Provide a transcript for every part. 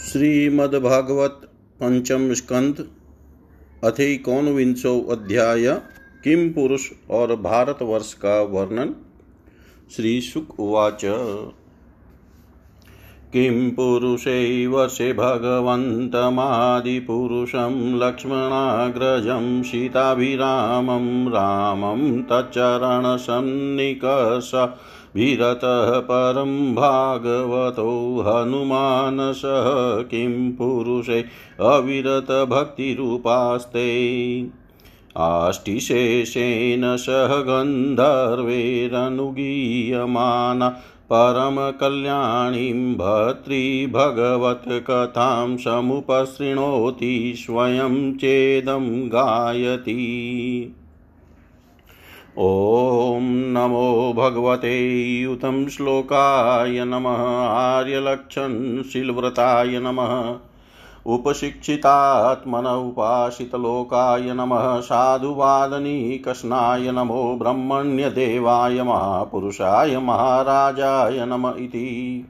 श्रीमद्भागवत पंचम स्कंद अथैकोनविंशो अध्याय किम पुरुष और भारतवर्ष का वर्णन? श्री शुक उवाच। किं पुरुषै वर्षे भगवन्तमादिपुरुषं लक्ष्मणाग्रजं सीताभिरामं रामं तच्चरणसन्निकष विरतः परं भागवतो हनुमानसः किं पुरुषे अविरतभक्तिरूपास्ते आष्टिशेषेण सह गन्धर्वैरनुगीयमाना परमकल्याणीं भर्तृभगवत्कथां समुपशृणोति स्वयं चेदं गायति। ॐ नमो भगवते युतं श्लोकाय नमः आर्यलक्षणशीलव्रताय नमः उपशिक्षितात्मन उपासितलोकाय नमः साधुवादनीकष्णाय नमो ब्रह्मण्यदेवाय महापुरुषाय महाराजाय नम इति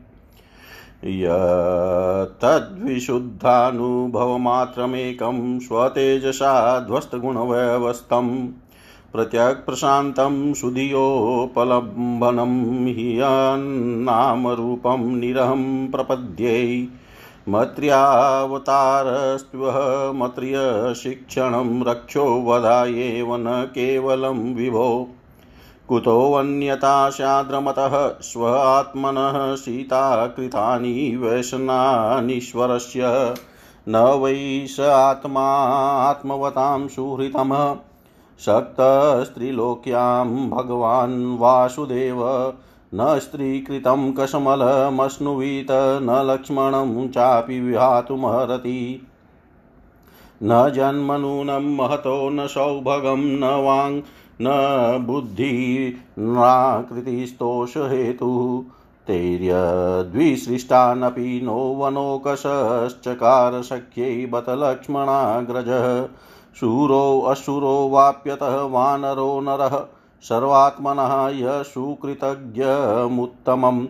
यत्तद्विशुद्धानुभवमात्रमेकं स्वतेजसा प्रत्यक्प्रशान्तं सुधियोपलम्बनं हि नामरूपं निरहं प्रपद्ये मत्र्यावतारस्त्वः मत्र्यशिक्षणं रक्षो वधायेव न केवलं विभो। कुतोऽन्यता स्याद्रमतः स्व आत्मनः सीताकृतानि व्यसनानीश्वरस्य न वै स आत्मा आत्मवतां सुहृतमः। सक्तस्त्रिलोक्यां भगवान् वासुदेव, न स्त्रीकृतं कशमलमश्नुवीत, न लक्ष्मणं चापि विहातुमर्हति न जन्मनूनं महतो, न सौभगं, न वाङ्, न बुद्धिर्नाकृतिस्तोषहेतुः। तैर्यद्विसृष्टानपि नो वनोकशश्चकार सख्यै बत लक्ष्मणाग्रजः। शूरो असुरो वाप्यतः वानरो नरः। सर्वात्मनः यः सुकृतज्ञमुत्तमं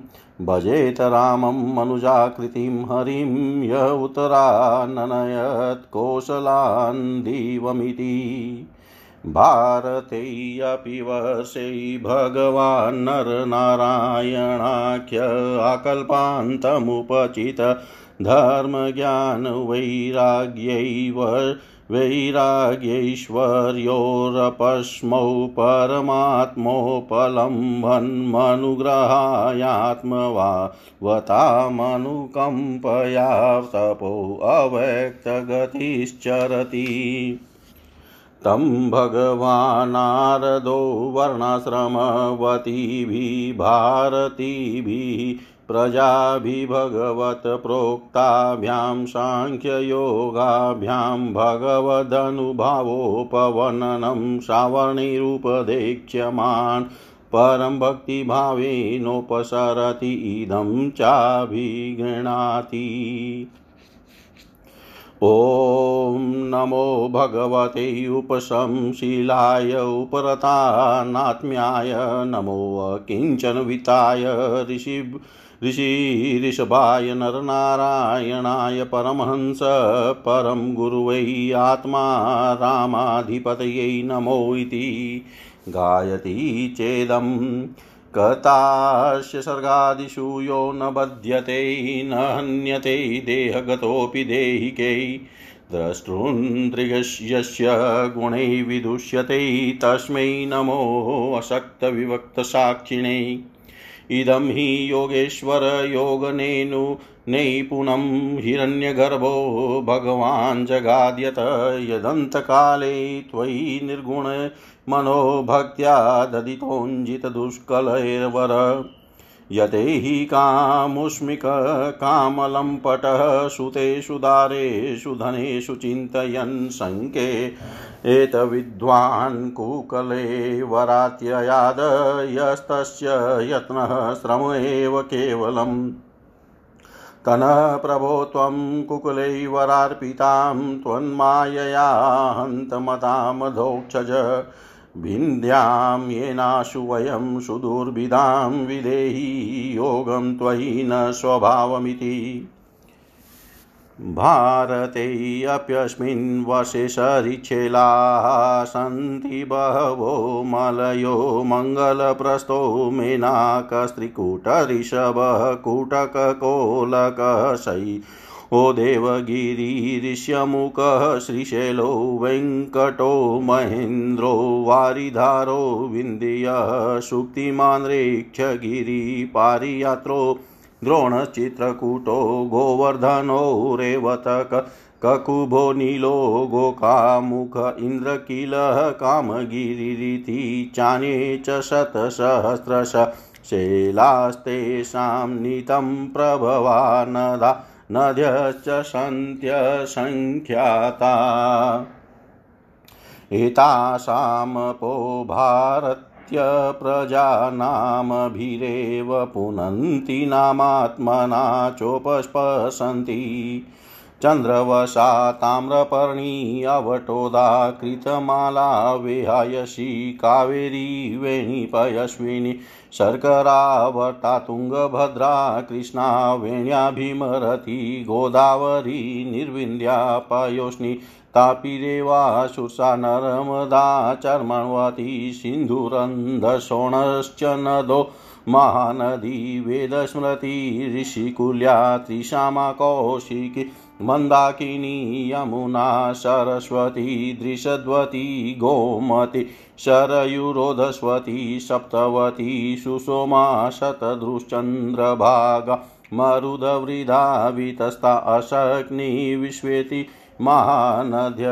भजेत रामं मनुजाकृतिं हरिं य उत्तराननयत् कौशलान् दिवमिति। भारतेऽपि वर्षै भगवान् नरनारायणाख्य आकल्पान्तमुपचित धर्मज्ञानवैराग्यैव वैराग्यैश्वर्योरपस्मौ परमात्मोपलम्बन्मनुग्रहायात्मवावतामनुकम्पया तपोऽव्यक्तगतिश्चरति तं भगवानारदो वर्णाश्रमवतीभिः भारतीभिः प्रजाभिभगवत् प्रोक्ताभ्यां साङ्ख्ययोगाभ्यां भगवदनुभावोपवर्णनं सावर्णिरुपदेक्ष्यमान् परं भक्तिभावेनोपसरति इदं चाभिगृह्णाति। ॐ नमो भगवते उपशंशीलाय उपरतानात्म्याय, नमो किञ्चनविताय ऋषि ऋषिऋषभाय नरनारायणाय परमहंस परं गुरुवै आत्मा रामाधिपतयै नमो इति। गायति चेदं कतास्य सर्गादिषु यो न बध्यते न हन्यते देहगतोऽपि देहिकै। द्रष्टॄन्द्रियस्य गुणैः विदुष्यते तस्मै नमो अशक्तविवक्तसाक्षिणे इदं हि योगेश्वर योगनेनु नैपुणं हिरण्यगर्भो भगवान् जगाद्यत यदन्तकाले त्वयि निर्गुण मनोभक्त्या ददितोञ्जितदुष्कलैर्वर यते हि कामुष्मिककामलम्पटः सुतेषु दारेषु धनेषु चिन्तयन् शङ्के एतविद्वान् कुकले वरात्ययाद यस्तस्य यत्नः श्रम एव केवलम्। तनः प्रभो त्वं कुकुलैवरार्पितां त्वन्मायया हन्तमतामधोक्षज भिन्द्यां येनाशु वयं सुदुर्भिदां विदेहि योगं त्वयि न स्वभावमिति। भारतेऽप्यस्मिन् वर्षे सरिच्छेलाः सन्ति बहवो मलयो मङ्गलप्रस्थो मेनाकस्त्रिकूटऋषभः कूटककोलकशै ओ देवगिरिऋष्यमुखः श्रीशैलो वेङ्कटो महेन्द्रो वारिधारो विन्द्यः सुक्तिमान्रेक्षगिरिपारियात्रो द्रोणचित्रकूटो गोवर्धनो ककुभो नीलो गोकामुख, इन्द्रकीलः, कामगिरिरिति चान्ये च शतसहस्रश, शैलास्तेषां नीतं प्रभवानदा, नद्यश्च सन्त्यसङ्ख्याता। एतासामपो भारत प्रजानामभिरेव पुनन्ति नामात्मना चोपस्पशन्ति चन्द्रवशा ताम्रपर्णी अवटोदा कृतमाला विहायसी कावेरी वेणीपयस्विनी शर्करावटा तुङ्गभद्रा कृष्णा वेण्याभिमरति गोदावरी निर्विन्द्या पयोष्णी तापिरेवा शुषा नर्मदा चर्मणवती सिन्धुरन्धशोणश्च नदो महानदी वेदस्मृति ऋषिकुल्या त्रिशामा कौशिकी मन्दाकिनी यमुना सरस्वती दृशद्वती गोमती शरयुरोधस्वती सप्तवती सुषोमा शतदृश्चन्द्रभागा मरुदवृधा वितस्ता अशक्नि विश्वेति महानद्य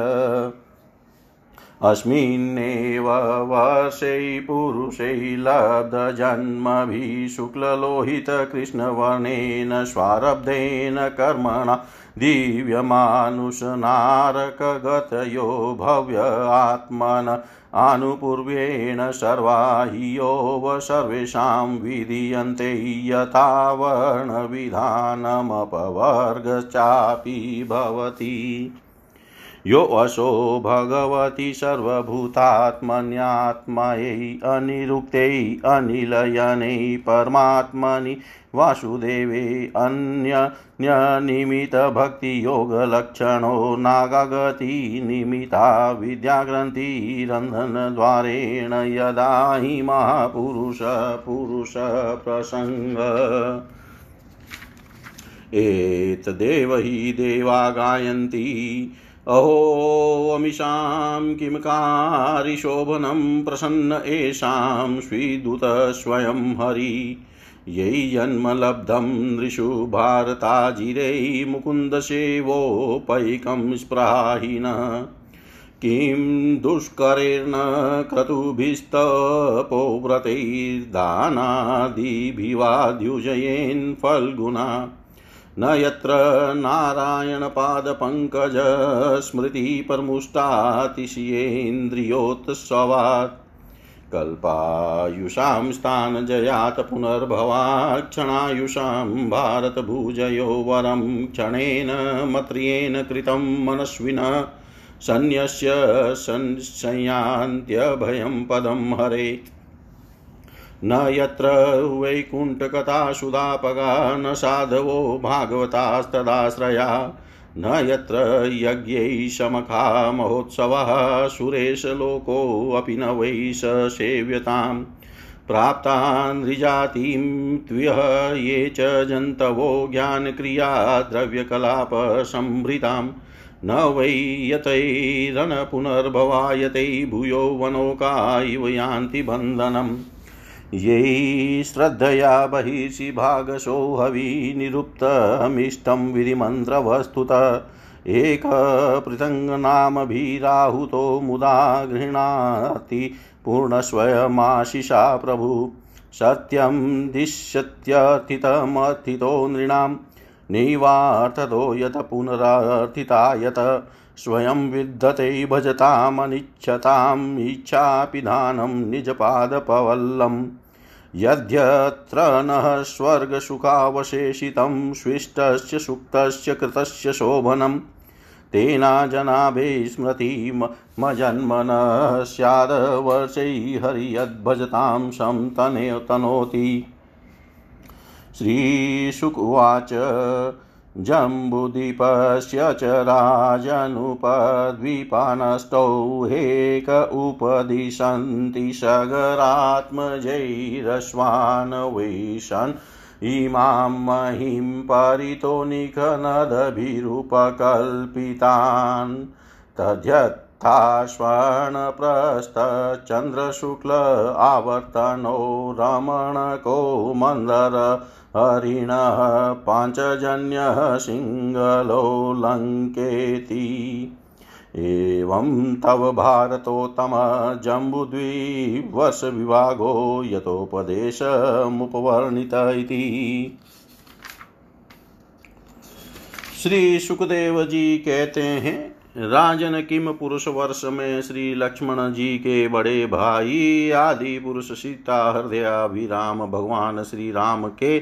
अस्मिन्नेव वर्षे पुरुषै लब्धजन्मभिः शुक्ललोहितकृष्णवर्णेन स्वारब्धेन कर्मणा दिव्यमानुषनारकगतयो भव्य आत्मन आनुपूर्वेण सर्वा हि योव सर्वेषां विधीयन्ते यथा वर्णविधानमपवर्गश्चापि भवति। यो असो भगवति सर्वभूतात्मन्यात्मयै अनिरुक्तै अनिलयनै परमात्मनि वासुदेवे अन्यनिमितभक्तियोगलक्षणो नागागतिनिमिता विद्याग्रन्थिरन्धनद्वारेण यदा हि महापुरुष पुरुषप्रसङ्ग एतदेव हि देवा गायन्ति अहोऽमिषां किं कारिशोभनं प्रसन्न एषां स्वीदुतः स्वयं हरि। यै जन्मलब्धं नृषु भारताजिरै मुकुन्दसेवोपैकं स्पृहाहिनः। किं दुष्करेण क्रतुभिस्तपोव्रतैर्दानादिभिवाद्युजयेन् न यत्र नारायणपादपङ्कज स्मृतिपरमुष्टातिशयेन्द्रियोत्सवात्। कल्पायुषां स्थानजयात् पुनर्भवात्, क्षणायुषां भारतभुजयो वरं क्षणेन मत्र्येण कृतं मनस्विनः। सन्न्यस्य संयान्त्यभयं पदं हरे न यत्र वैकुण्ठकथासुधापगा, न साधवो भागवतास्तदाश्रया, न यत्र यज्ञै शमखा महोत्सवः सुरेशलोकोऽपि न वै स सेव्यताम्। प्राप्ता नृजातिं त्व्यः ये च जन्तवो ज्ञानक्रिया द्रव्यकलापसंभृताम् न वै यतैरनपुनर्भवायतै भूयो वनोका इव यान्ति बन्धनम्। यै श्रद्धया बहिषि भागशो हविनिरुक्तमिष्टं विधिमन्त्रवस्तुत। एकपृथङ्गनामभिराहुतो मुदा गृह्णाति पूर्णस्वयमाशिषा प्रभु। सत्यं दिश्यत्यर्थितमर्थितो नृणां। नैवार्थतो यत पुनरर्थिता यत स्वयं विद्धते भजतामनिच्छताम्। इच्छापिधानं निजपादपवल्लम्। यद्यत्र नः स्वर्गसुखावशेषितं स्विष्टस्य सुप्तस्य कृतस्य शोभनं तेना जनाभे स्मृतिमजन्मन स्यादवर्षै हरियद्भजतां शं तने तनोति। श्रीशुक उवाच जम्बुदीपस्य च राजनुपद्वीपानष्टौ हेक उपदिशन्ति सगरात्मजैरश्वान् वैशन् इमां महिं परितो निखनदभिरुपकल्पितान्। तद्यत्थाश्वणप्रस्थचन्द्रशुक्ल आवर्तनो रमणको मन्दर हरिणः पाञ्चजन्यः सिंहलो लङ्केति। एवं तव भारतोत्तम जम्बुद्विवर्षविभागो यतोपदेशमुपवर्णित इति। श्री सुखदेव जी कहते हैं राजन किम पुरुष वर्ष में श्री लक्ष्मण जी के बड़े भाई आदि पुरुष सीता हृदयाभिराम भगवान श्री राम के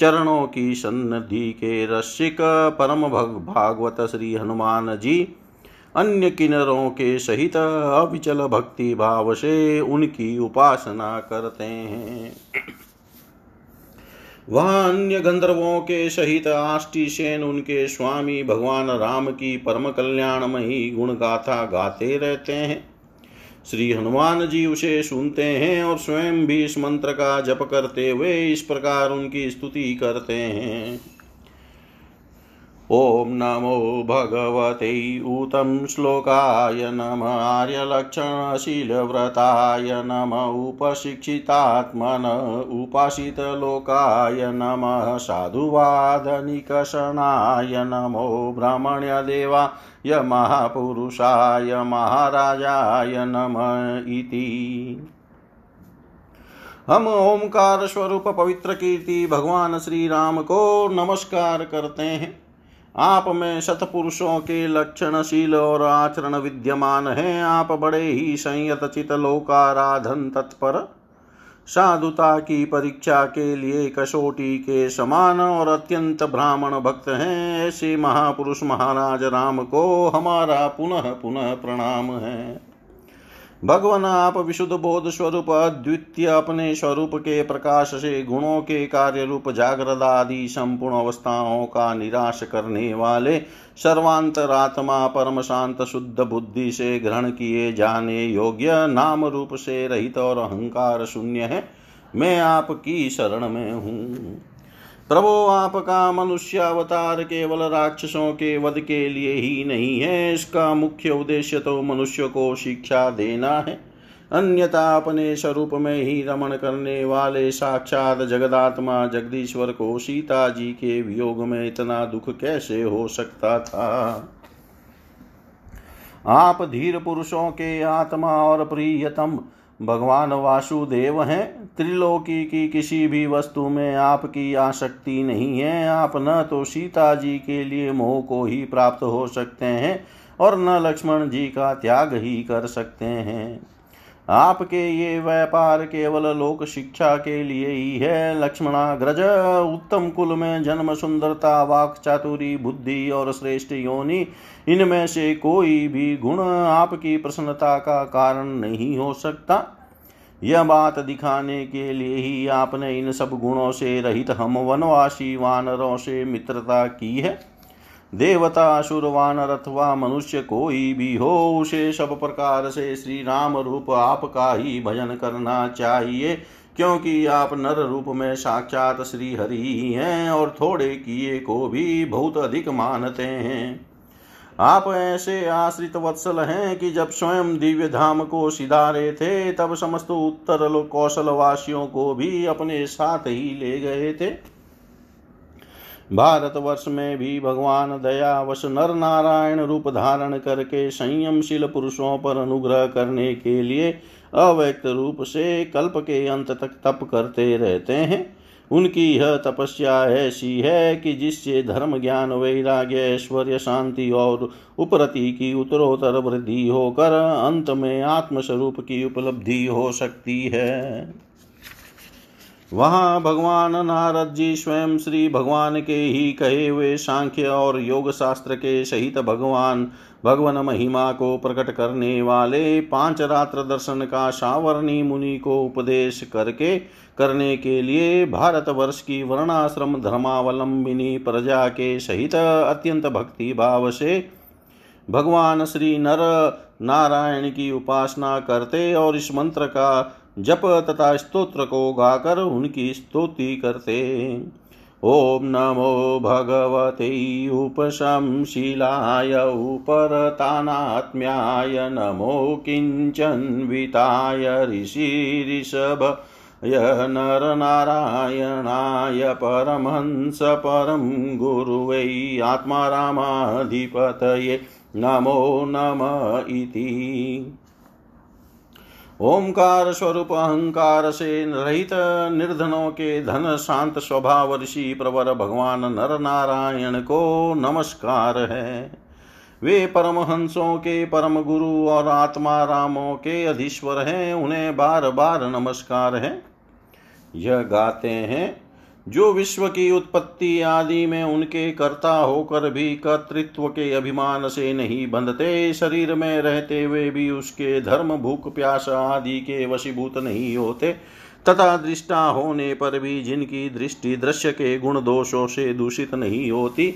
चरणों की सन्निधि के रसिक परम भग भागवत श्री हनुमान जी अन्य किन्नरों के सहित अविचल भक्ति भाव से उनकी उपासना करते हैं। वह अन्य गंधर्वों के सहित आष्टि सेन, उनके स्वामी भगवान राम की परम कल्याणमयी गुण गाथा गाते रहते हैं। श्री हनुमान जी उसे सुनते हैं और स्वयं भी इस मंत्र का जप करते हुए इस प्रकार उनकी स्तुति करते हैं। ॐ नमो भगवते ऊतं श्लोकाय नम आर्यलक्षणशीलव्रताय नम उपशिक्षितात्मन उपासितलोकाय नमः साधुवादनिकषणाय नमो ब्राह्मण्यदेवाय महापुरुषाय महाराजाय नम इति। हम ओंकार स्वरूप पवित्र कीर्ति भगवान श्री राम को नमस्कार करते हैं। आप में सतपुरुषों के लक्षणशील और आचरण विद्यमान हैं। आप बड़े ही संयत चित लोकाराधन तत्पर। साधुता की परीक्षा के लिए कसोटी के समान और अत्यंत ब्राह्मण भक्त हैं। ऐसे महापुरुष महाराज राम को हमारा पुनः पुनः प्रणाम है। भगवान आप विशुद्ध बोध स्वरूप, अद्वितीय अपने स्वरूप के प्रकाश से गुणों के कार्य रूप जागृत आदि संपूर्ण अवस्थाओं का निराश करने वाले सर्वांतरात्मा परम शांत शुद्ध बुद्धि से ग्रहण किए जाने योग्य नाम रूप से रहित और अहंकार शून्य है। मैं आपकी शरण में हूँ। प्रभो, आपका मनुष्य अवतार केवल राक्षसों के वध के लिए ही नहीं है। इसका मुख्य उद्देश्य तो मनुष्य को शिक्षा देना है। अन्यथा अपने स्वरूप में ही रमण करने वाले साक्षात जगदात्मा जगदीश्वर को सीता जी के वियोग में इतना दुख कैसे हो सकता था? आप धीर पुरुषों के आत्मा और प्रियतम भगवान वासुदेव हैं। त्रिलोकी की किसी भी वस्तु में आपकी आसक्ति नहीं है। आप न तो सीता जी के लिए मोह को ही प्राप्त हो सकते हैं और न लक्ष्मण जी का त्याग ही कर सकते हैं। आपके ये व्यापार केवल लोक शिक्षा के लिए ही है। लक्ष्मणाग्रज उत्तम कुल में जन्म सुंदरता, वाक चातुरी, बुद्धि और श्रेष्ठ योनि, इनमें से कोई भी गुण आपकी प्रसन्नता का कारण नहीं हो सकता। यह बात दिखाने के लिए ही आपने इन सब गुणों से रहित हम वनवासी वानरों से मित्रता की है। देवता असुर अथवा मनुष्य कोई भी हो, उसे सब प्रकार से श्री राम रूप आपका ही भजन करना चाहिए, क्योंकि आप नर रूप में साक्षात श्री हरि हैं और थोड़े किए को भी बहुत अधिक मानते हैं। आप ऐसे आश्रित वत्सल हैं कि जब स्वयं दिव्य धाम को सिधारे थे, तब समस्त उत्तर कौशल वासियों को भी अपने साथ ही ले गए थे। भारतवर्ष में भी भगवान दयावश नर नारायण रूप धारण करके संयमशील पुरुषों पर अनुग्रह करने के लिए अव्यक्त रूप से कल्प के अंत तक तप करते रहते हैं। उनकी यह तपस्या ऐसी है कि जिससे धर्म ज्ञान, वैराग्य, ऐश्वर्य, शांति और उपरति की उत्तरोत्तर वृद्धि होकर अंत में आत्मस्वरूप की उपलब्धि हो सकती है। वहाँ भगवान नारद जी स्वयं श्री भगवान के ही कहे हुए सांख्य और योग शास्त्र के सहित भगवान भगवान महिमा को प्रकट करने वाले पाँच रात्र दर्शन का सावरणी मुनि को उपदेश करके, करने के लिए भारतवर्ष की वर्णाश्रम धर्मावलंबिनी प्रजा के सहित अत्यंत भक्ति भाव से भगवान श्री नर नारायण की उपासना करते और इस मंत्र का जप तथा स्तोत्र को गाकर उनकी स्तुति करते। ॐ नमो भगवते उपशंशिलाय उपरतानात्म्याय नमो किञ्चन्विताय ऋषिऋषभ य नरनारायणाय परमहंस परं गुरुवै आत्मा रामाधिपतये नमो नम इति। ओंकार स्वरूप अहंकार से रहित निर्धनों के धन शांत स्वभाव ऋषि प्रवर भगवान नर नारायण को नमस्कार है। वे परमहंसों के परम गुरु और आत्मा रामों के अधीश्वर हैं, उन्हें बार बार नमस्कार है। यह गाते हैं जो विश्व की उत्पत्ति आदि में उनके कर्ता होकर भी कर्तृत्व के अभिमान से नहीं बंधते, शरीर में रहते हुए भी उसके धर्म, भूख, प्यास आदि के वशीभूत नहीं होते, तथा दृष्टा होने पर भी जिनकी दृष्टि दृश्य के गुण दोषों से दूषित नहीं होती,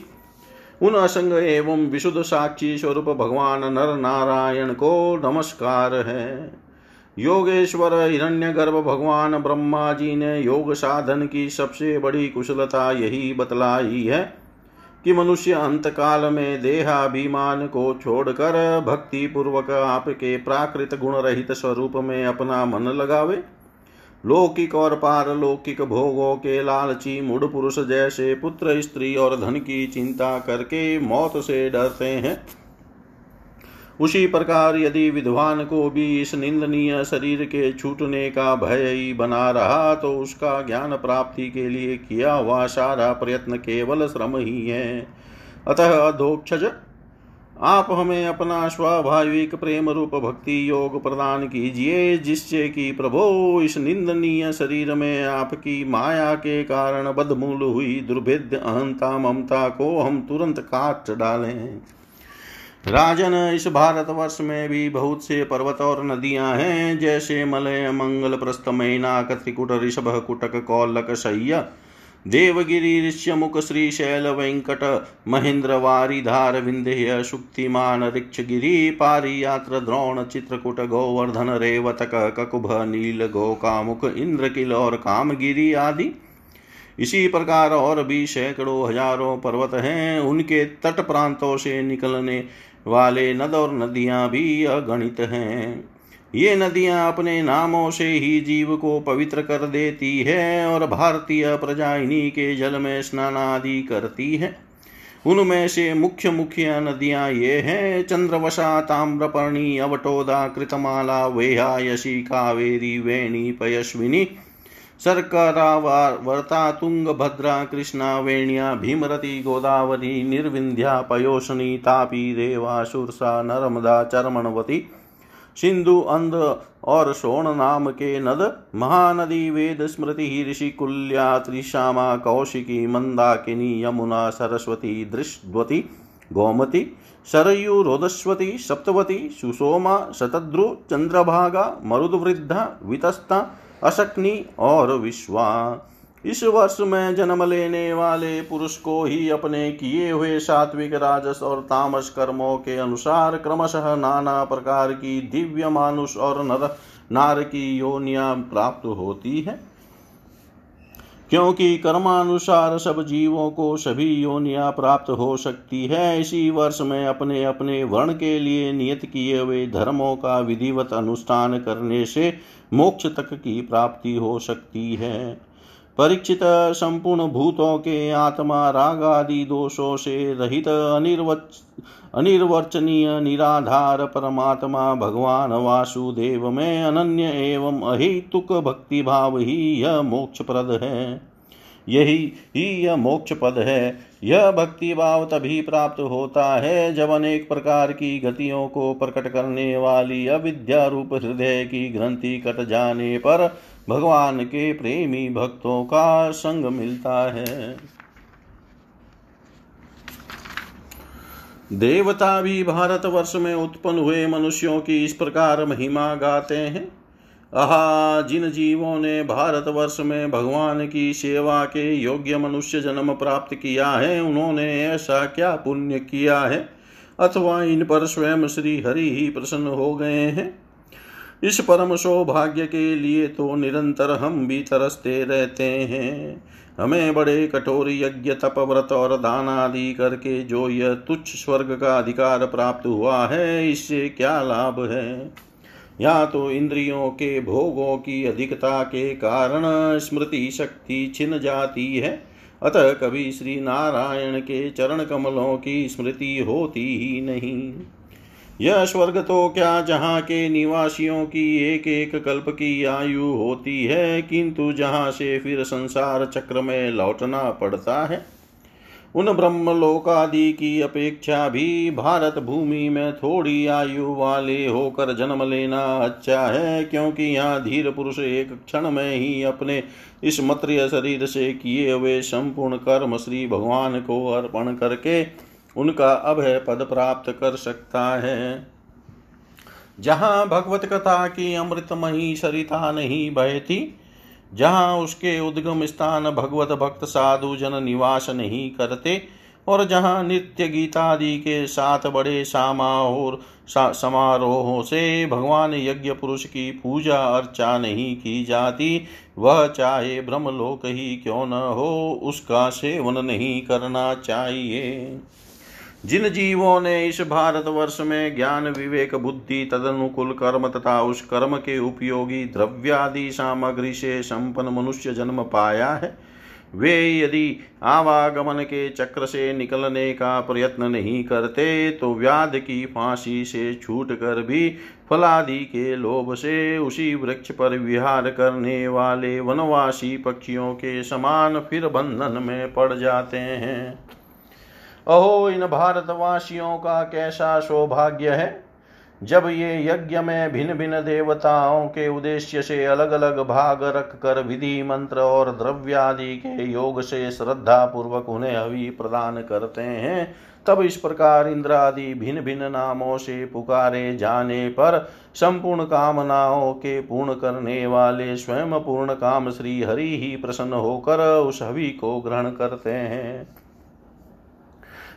उन असंग एवं विशुद्ध साक्षी स्वरूप भगवान नर नारायण को नमस्कार है। योगेश्वर हिरण्यगर्भ भगवान ब्रह्मा जी ने योग साधन की सबसे बड़ी कुशलता यही बतलाई है कि मनुष्य अंतकाल में देहाभिमान को छोड़कर भक्ति पूर्वक आपके प्राकृत गुण रहित स्वरूप में अपना मन लगावे। लौकिक और पारलौकिक भोगों के लालची मूड पुरुष जैसे पुत्र, स्त्री और धन की चिंता करके मौत से डरते हैं। उसी प्रकार यदि विद्वान को भी इस निंदनीय शरीर के छूटने का भय ही बना रहा तो उसका ज्ञान प्राप्ति के लिए किया हुआ सारा प्रयत्न केवल श्रम ही है। अतः अधोक्षज, आप हमें अपना स्वाभाविक प्रेम रूप भक्ति योग प्रदान कीजिए, जिससे कि प्रभो, इस निंदनीय शरीर में आपकी माया के कारण बदमूल हुई दुर्भेद्य अहंता ममता को हम तुरंत काट डालें। राजन, इस भारतवर्ष में भी बहुत से पर्वत और नदियाँ हैं, जैसे मलय, मंगल प्रस्थ, मैनाक, त्रिकुट, ऋषभ, कुटक, कौलक, शय्या, देवगिरी, ऋष्यमुख, श्रीशैल, वेंकट महेंद्र वारिधार विंध्य, शुक्तिमान, ऋक्षगिरी, पारियात्र, द्रोण, चित्रकूट, गोवर्धन, रेवतक, ककुभ, नील गोकामुख इंद्रकिल और कामगिरी आदि। इसी प्रकार और भी सैकड़ों हज़ारों पर्वत हैं, उनके तट प्रांतों से निकलने वाले नद और नदियाँ भी अगणित हैं। ये नदियाँ अपने नामों से ही जीव को पवित्र कर देती है और भारतीय प्रजा इन्हीं के जल में स्नान आदि करती है। उनमें से मुख्य मुख्य नदियाँ ये हैं चंद्रवशा ताम्रपर्णी, अवटोदा, कृतमाला वेहा यशी कावेरी, वेणी, पयस्विनी शर्करा वर्ता तुंगभद्रा कृष्णा, वेण्या, भीमरती, गोदावरी निर्विंध्या पयोषणी तापी रेवा सुरसा नर्मदा, चरमणवती सिंधु अंध और सोण नाम के नद, महानदी, वेद, स्मृति ऋषिकुल्या त्रिशामा कौशिकी, मंदाकिनी, यमुना, सरस्वती दृष्वती गोमती, सरयू, रोदस्वती, सप्तवती सुषोमा शतद्रु, चंद्रभागा, मरुदवृद्धा, वितस्ता अशक्नि और विश्वा इस वर्ष में जन्म लेने वाले पुरुष को ही अपने किए हुए सात्विक, राजस और तामस कर्मों के अनुसार क्रमशः नाना प्रकार की दिव्य मानुष और नर नार की योनिया प्राप्त होती है। क्योंकि कर्मानुसार सब जीवों को सभी योनिया प्राप्त हो सकती है, इसी वर्ष में अपने अपने वर्ण के लिए नियत किए हुए धर्मों का विधिवत अनुष्ठान करने से मोक्ष तक की प्राप्ति हो सकती है। परीक्षित संपूर्ण भूतों के आत्मा राग आदि दोषों से रहित अनिर्वच, अनिर्वचनीय, निराधार परमात्मा भगवान वासुदेव में अनन्य एवं अहितुक भक्ति भाव ही यह मोक्ष प्रद है। यही, ही यह मोक्ष पद है यह भक्ति भाव तभी प्राप्त होता है जब अनेक प्रकार की गतियों को प्रकट करने वाली अविद्या रूप हृदय की ग्रंथि कट जाने पर भगवान के प्रेमी भक्तों का संग मिलता है। देवता भी भारतवर्ष में उत्पन्न हुए मनुष्यों की इस प्रकार महिमा गाते हैं। आहा जिन जीवों ने भारतवर्ष में भगवान की सेवा के योग्य मनुष्य जन्म प्राप्त किया है, उन्होंने ऐसा क्या पुण्य किया है? अथवा इन पर स्वयं श्री हरि ही प्रसन्न हो गए हैं? इस परम सौभाग्य के लिए तो निरंतर हम भी तरसते रहते हैं। हमें बड़े कठोर यज्ञ, तप व्रत और दान आदि करके जो यह तुच्छ स्वर्ग का अधिकार प्राप्त हुआ है, इससे क्या लाभ है? या तो इंद्रियों के भोगों की अधिकता के कारण स्मृति शक्ति छिन जाती है। अतः कभी श्री नारायण के चरण कमलों की स्मृति होती ही नहीं। यह स्वर्ग तो क्या जहाँ के निवासियों की एक एक कल्प की आयु होती है, किंतु जहाँ से फिर संसार चक्र में लौटना पड़ता है उन ब्रह्मलोक आदि की अपेक्षा भी भारत भूमि में थोड़ी आयु वाले होकर जन्म लेना अच्छा है, क्योंकि यहाँ धीर पुरुष एक क्षण में ही अपने इस मत्रिय शरीर से किए हुए संपूर्ण कर्म श्री भगवान को अर्पण करके उनका अभय पद प्राप्त कर सकता है। जहाँ भगवत कथा की अमृतमयी सरिता नहीं बहती जहाँ उसके उद्गम स्थान भगवत भक्त साधु जन निवास नहीं करते, और जहाँ नित्य गीतादि के साथ बड़े सामाहोर समारोहों से भगवान यज्ञ पुरुष की पूजा अर्चा नहीं की जाती, वह चाहे ब्रह्मलोक ही क्यों न हो, उसका सेवन नहीं करना चाहिए। जिन जीवों ने इस भारतवर्ष में ज्ञान, विवेक, बुद्धि, तदनुकूल कर्म तथा उस कर्म के उपयोगी द्रव्यादि सामग्री से संपन्न मनुष्य जन्म पाया है, वे यदि आवागमन के चक्र से निकलने का प्रयत्न नहीं करते तो व्याध की फांसी से छूट कर भी फलादि के लोभ से उसी वृक्ष पर विहार करने वाले वनवासी पक्षियों के समान फिर बंधन में पड़ जाते हैं। अहो, इन भारतवासियों का कैसा सौभाग्य है? जब ये यज्ञ में भिन्न भिन्न देवताओं के उद्देश्य से अलग अलग भाग रख कर विधि, मंत्र और द्रव्यादि के योग से श्रद्धा पूर्वक उन्हें अभी प्रदान करते हैं, तब इस प्रकार इंद्र आदि भिन्न भिन्न नामों से पुकारे जाने पर संपूर्ण कामनाओं के पूर्ण करने वाले स्वयं पूर्ण काम श्री हरि ही प्रसन्न होकर उस हवि को ग्रहण करते हैं।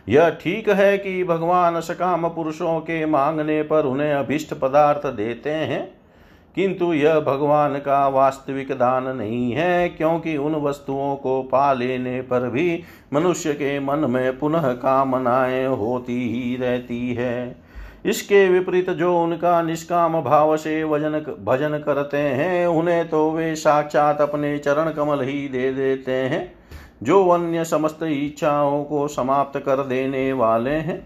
यह ठीक है कि भगवान सकाम पुरुषों के मांगने पर उन्हें अभिष्ट पदार्थ देते हैं, किंतु यह भगवान का वास्तविक दान नहीं है, क्योंकि उन वस्तुओं को पा लेने पर भी मनुष्य के मन में पुनः कामनाएँ होती ही रहती है। इसके विपरीत जो उनका निष्काम भाव से वज़न भजन करते हैं, उन्हें तो वे साक्षात अपने चरण कमल ही दे देते हैं। जो अन्य समस्त इच्छाओं को समाप्त कर देने वाले हैं।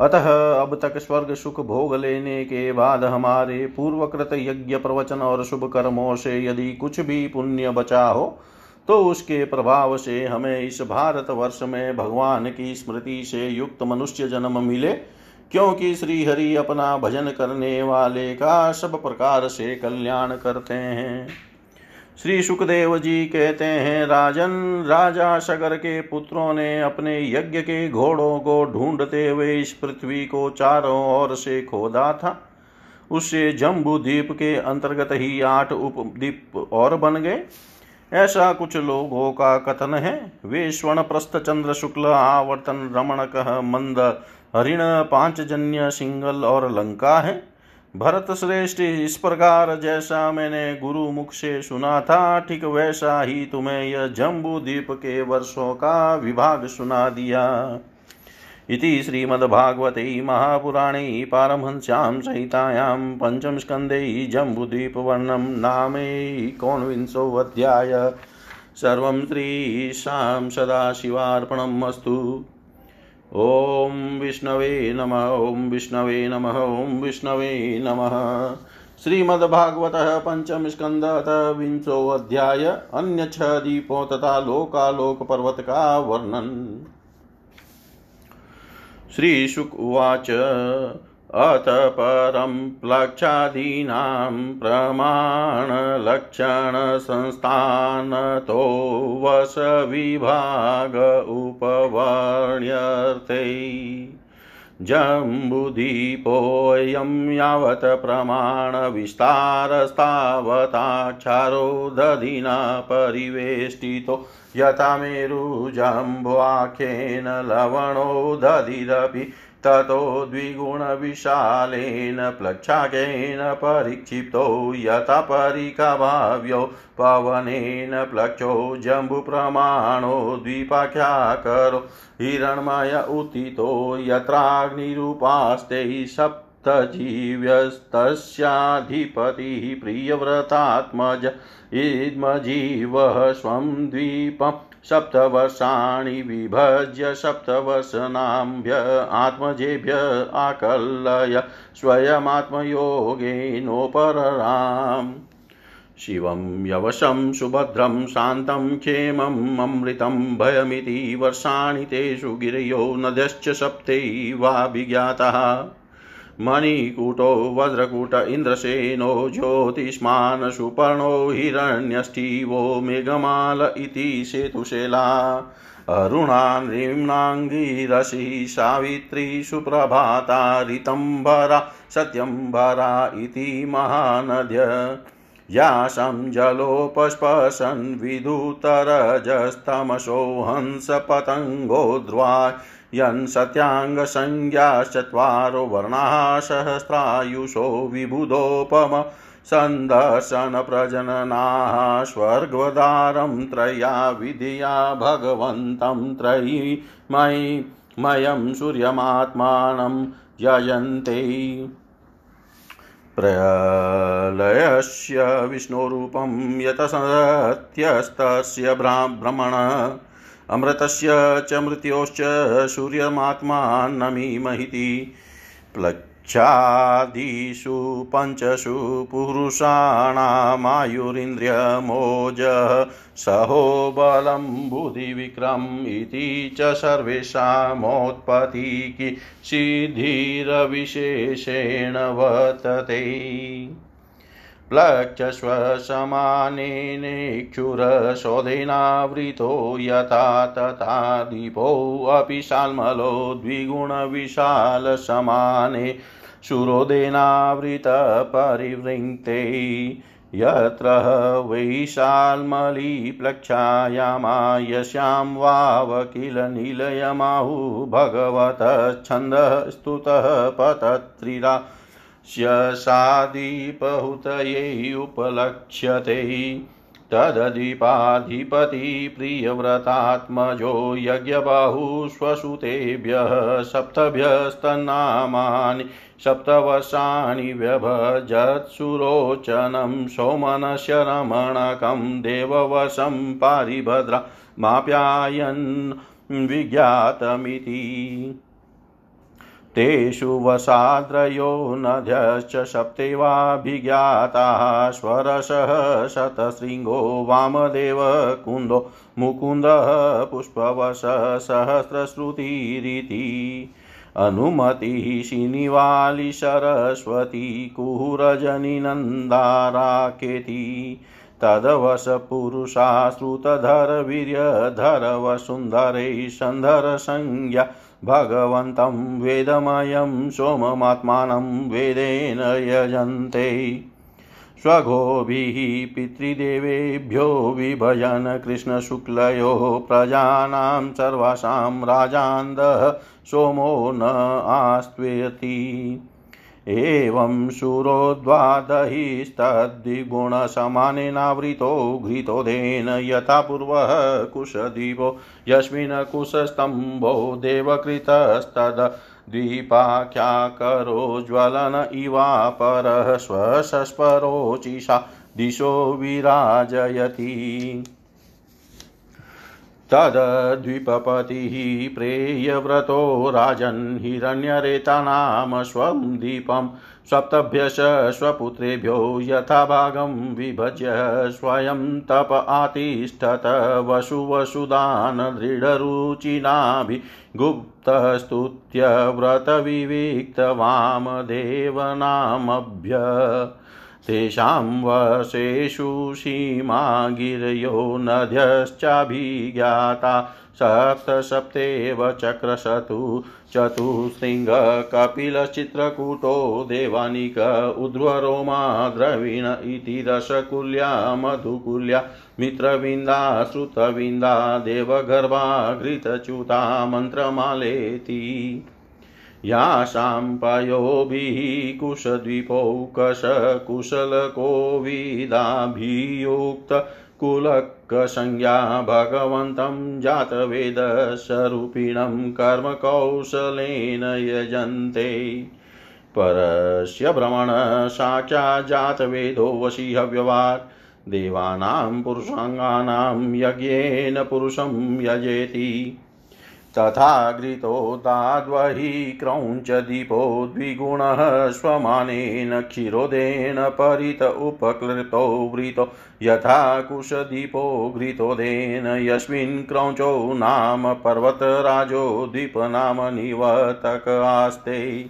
अतः अब तक स्वर्ग सुख भोग लेने के बाद हमारे पूर्वकृत यज्ञ प्रवचन और शुभ कर्मों से यदि कुछ भी पुण्य बचा हो तो उसके प्रभाव से हमें इस भारत वर्ष में भगवान की स्मृति से युक्त मनुष्य जन्म मिले, क्योंकि श्री हरि अपना भजन करने वाले का सब प्रकार से कल्याण करते हैं। श्री सुखदेव जी कहते हैं, राजन, राजा सगर के पुत्रों ने अपने यज्ञ के घोड़ों को ढूंढते हुए इस पृथ्वी को चारों ओर से खोदा था। उससे जम्बू द्वीप के अंतर्गत ही आठ उपद्वीप और बन गए। ऐसा कुछ लोगों का कथन है। वे स्वर्ण प्रस्थ चंद्र शुक्ल, आवर्तन रमणक, मंद, हरिण, पांचजन्य, सिंगल और लंका है। भरत श्रेष्ठ इस प्रकार जैसा मैंने गुरु मुख से सुना था, ठीक वैसा ही तुम्हें यह जम्बू द्वीप के वर्षों का विभाग सुना दिया। इति श्रीमद्भागवते महापुराणे पारमहंस्यां संहितायां पञ्चमस्कन्धे जम्बूद्वीपवर्णनं नामैकोनविंशोऽध्याय सर्वं श्रीशां सदाशिवार्पणम् अस्तु। ॐ विष्णवे नम ॐ विष्णवे नम ॐ विष्णवे नमः। श्रीमद्भागवतः पंचम स्कंद विंशो अध्याय, अन्य छह दीपों तथा लोकालोक पर्वत का वर्णन। श्री शुक उवाच अथ परं प्लक्षादीनां प्रमाणलक्षणसंस्थानतो वशविभाग उपवर्ण्यर्थे। जम्बुदीपोऽयं यावत् प्रमाणविस्तारस्तावताक्षारो दधिना परिवेष्टितो यथा मेरुजम्बुआख्येन लवणो दधिरपि ततो द्विगुणविशालेन प्लक्षाकेन परिक्षिप्तो यथा परिकभाव्यो पवनेन प्लक्षो जम्बुप्रमाणो द्विपाख्याकरो हिरण्मय उतितो यत्राग्निरूपास्ते सप्तजीव्यस्तस्याधिपतिः प्रियव्रतात्मज इद्मजीवः स्वं द्वीपम् सप्तवर्षाणि विभज्य सप्तवर्षनाभ्य आत्मजेभ्य आकल्लय स्वयमात्मयोगेनोपरराम्। शिवं यवशं सुभद्रं शान्तं क्षेमम् अमृतं भयमिति वर्षाणि तेषु गिरयो नद्यश्च सप्तैवाभिज्ञातः। मणिकूटो, वज्रकूट इन्द्रसेनो ज्योतिष्मान् सुपर्णो हिरण्यष्टिवो मेघमाल इति सेतुशेला अरुणा नृम्णाङ्गिरसि सावित्री, सुप्रभाता ऋतम्बरा सत्यम्बरा इति महानद्य। यासं जलोपस्पशन् विधुतरजस्तमसो हंसपतङ्गो यन् सत्याङ्गसंज्ञाश्चत्वारो वर्णाः सहस्रायुषो विबुधोपम सन्दर्शनप्रजननाः स्वर्गवदारं त्रया विधिया भगवन्तं त्रयीमयि मयं सूर्यमात्मानं यजन्ते प्रलयस्य विष्णुरूपं यतसत्यस्तस्य ब्राह्मण अमृतस्य च मृत्योश्च सूर्यमात्मानमीमहिति। प्लक्षादिषु पञ्चसु पुरुषाणामायुरिन्द्रियमोजः सहो बलं बुधिविक्रम इति च सर्वेषामोत्पत्तिः सिद्धिरविशेषेण वर्तते। प्लक्षस्वसमानेनेक्षुरशोधेनावृतो यथा तथा दीपोऽपि शाल्मलो द्विगुणविशालसमाने सुरोदेनावृतपरिवृङ्क्ते। यत्र वैशाल्मलीप्लक्षायामा यस्यां वाव किल निलयमाहु भगवतच्छन्दस्तुतः पतत्रिरा। स्यसादीपहुतये उपलक्ष्यते तदधिपाधिपति प्रियव्रतात्मजो यज्ञबाहुष्वसुतेभ्यः सप्तभ्यस्तन्नामानि सप्तवर्षाणि व्यभजत्सुरोचनं सोमनस्य रमणकं देववशं पारिभद्रा विज्ञातमिति तेषु वसाद्रयो नद्यश्च सप्तैवाभिज्ञाताः स्वरसः शतशृङ्गो वामदेव कुन्दो मुकुन्दः पुष्पवश सहस्रश्रुतिरिति। अनुमतिः श्रीनिवालि सरस्वती कुहरजनिनन्दाराकेति। तदवशपुरुषा श्रुतधरवीर्यधर वसुन्धरैः सन्धरसंज्ञा भगवन्तं वेदमयं सोममात्मानं वेदेन यजन्ते। स्वगोभिः पितृदेवेभ्यो विभजन कृष्णशुक्लयो प्रजानां सर्वासां राजान्दः सोमो न आस्त्वयति एवं शूरोद्वादहिस्तद्विगुणसमानेनावृतो घृतोदेन यथा पूर्वः कुशदीपो यस्मिन् कुशस्तम्भो देवकृतस्तद द्वीपाख्याकरो ज्वलन इवापरः स्वशस्परोचिषा दिशो विराजयति। तद्विपपतिः प्रेयव्रतो राजन् हिरण्यरेतानां स्वं दीपं सप्तभ्यश स्वपुत्रेभ्यो यथा भागं विभज्य स्वयं तप आतिष्ठत वसुवसुदान दृढरुचिनाभिगुप्तस्तुत्य व्रतविविक्तवामदेवनामभ्य तेषां वशेषु सीमा गिरयो नद्यश्चाभिज्ञाता सप्तसप्तेव चक्रशतु चतुस्तिङ्गकपिलचित्रकूटो देवानिक उध्वरोमा द्रविण इति रसकुल्या, मधुकुल्या मित्रविन्दा श्रुतविन्दा देवगर्भा घृतच्युता मन्त्रमालेति। यासां पयोभिः कुशद्विपौकशकुशलकोविदाभियुक्त कुलकसंज्ञा भगवन्तं जातवेदस्वरूपिणं कर्मकौशलेन यजन्ते। परस्य भ्रमण साक्षाज्जातवेदो वशीहव्यवान् देवानां पुरुषाङ्गानां यज्ञेन पुरुषं यजेति। तथा घृतोदाद्वहि क्रौञ्चदीपो द्विगुणः स्वमानेन क्षीरोदेन परित उपक्लृतो वृतो यथा कुशदीपो घृतोदेन यस्मिन् क्रौञ्चो नाम पर्वतराजो द्वीपनाम निवर्तक आस्ते।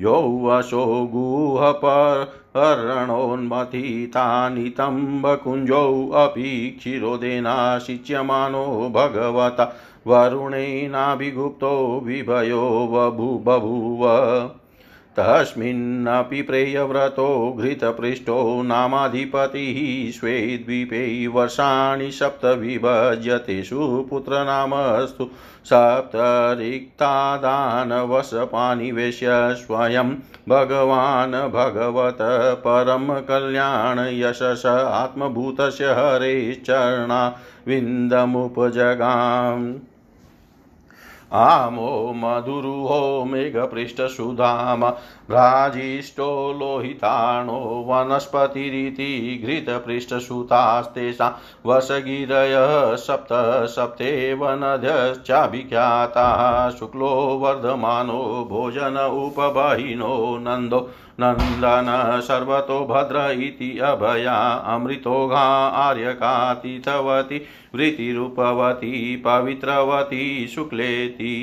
यो वशो गुहपर्णोन्मथितानि तम्बकुञ्जोऽपि क्षीरोदेनाशिच्यमानो भगवता। वरुणेनाभिगुप्तो विभयो बभूव। तस्मिन्नपि प्रेयव्रतो घृतपृष्ठो नामाधिपतिः स्वे द्वीपे वर्षाणि सप्त विभज्यतेषु पुत्रनामस्तु सप्तरिक्तादानवशपानिवेश्य स्वयं भगवान् भगवत परं कल्याणयशस आत्मभूतस्य हरेश्चरणा विन्दमुपजगाम् आमो मधुरुहो मेघपृष्ठसुधाम। भ्राजिष्ठो लोहिताणो वनस्पतिरिति घृतपृष्ठसुतास्तेषां वसगिरयः सप्त सप्तेव नद्यश्चाभिख्याताः शुक्लो वर्धमानो भोजन उपबहिनो नन्दो नन्दन सर्वतो भद्र इति अभया अमृतोघा आर्यकातिथवती वृत्तिरूपवती पवित्रवती शुक्लेति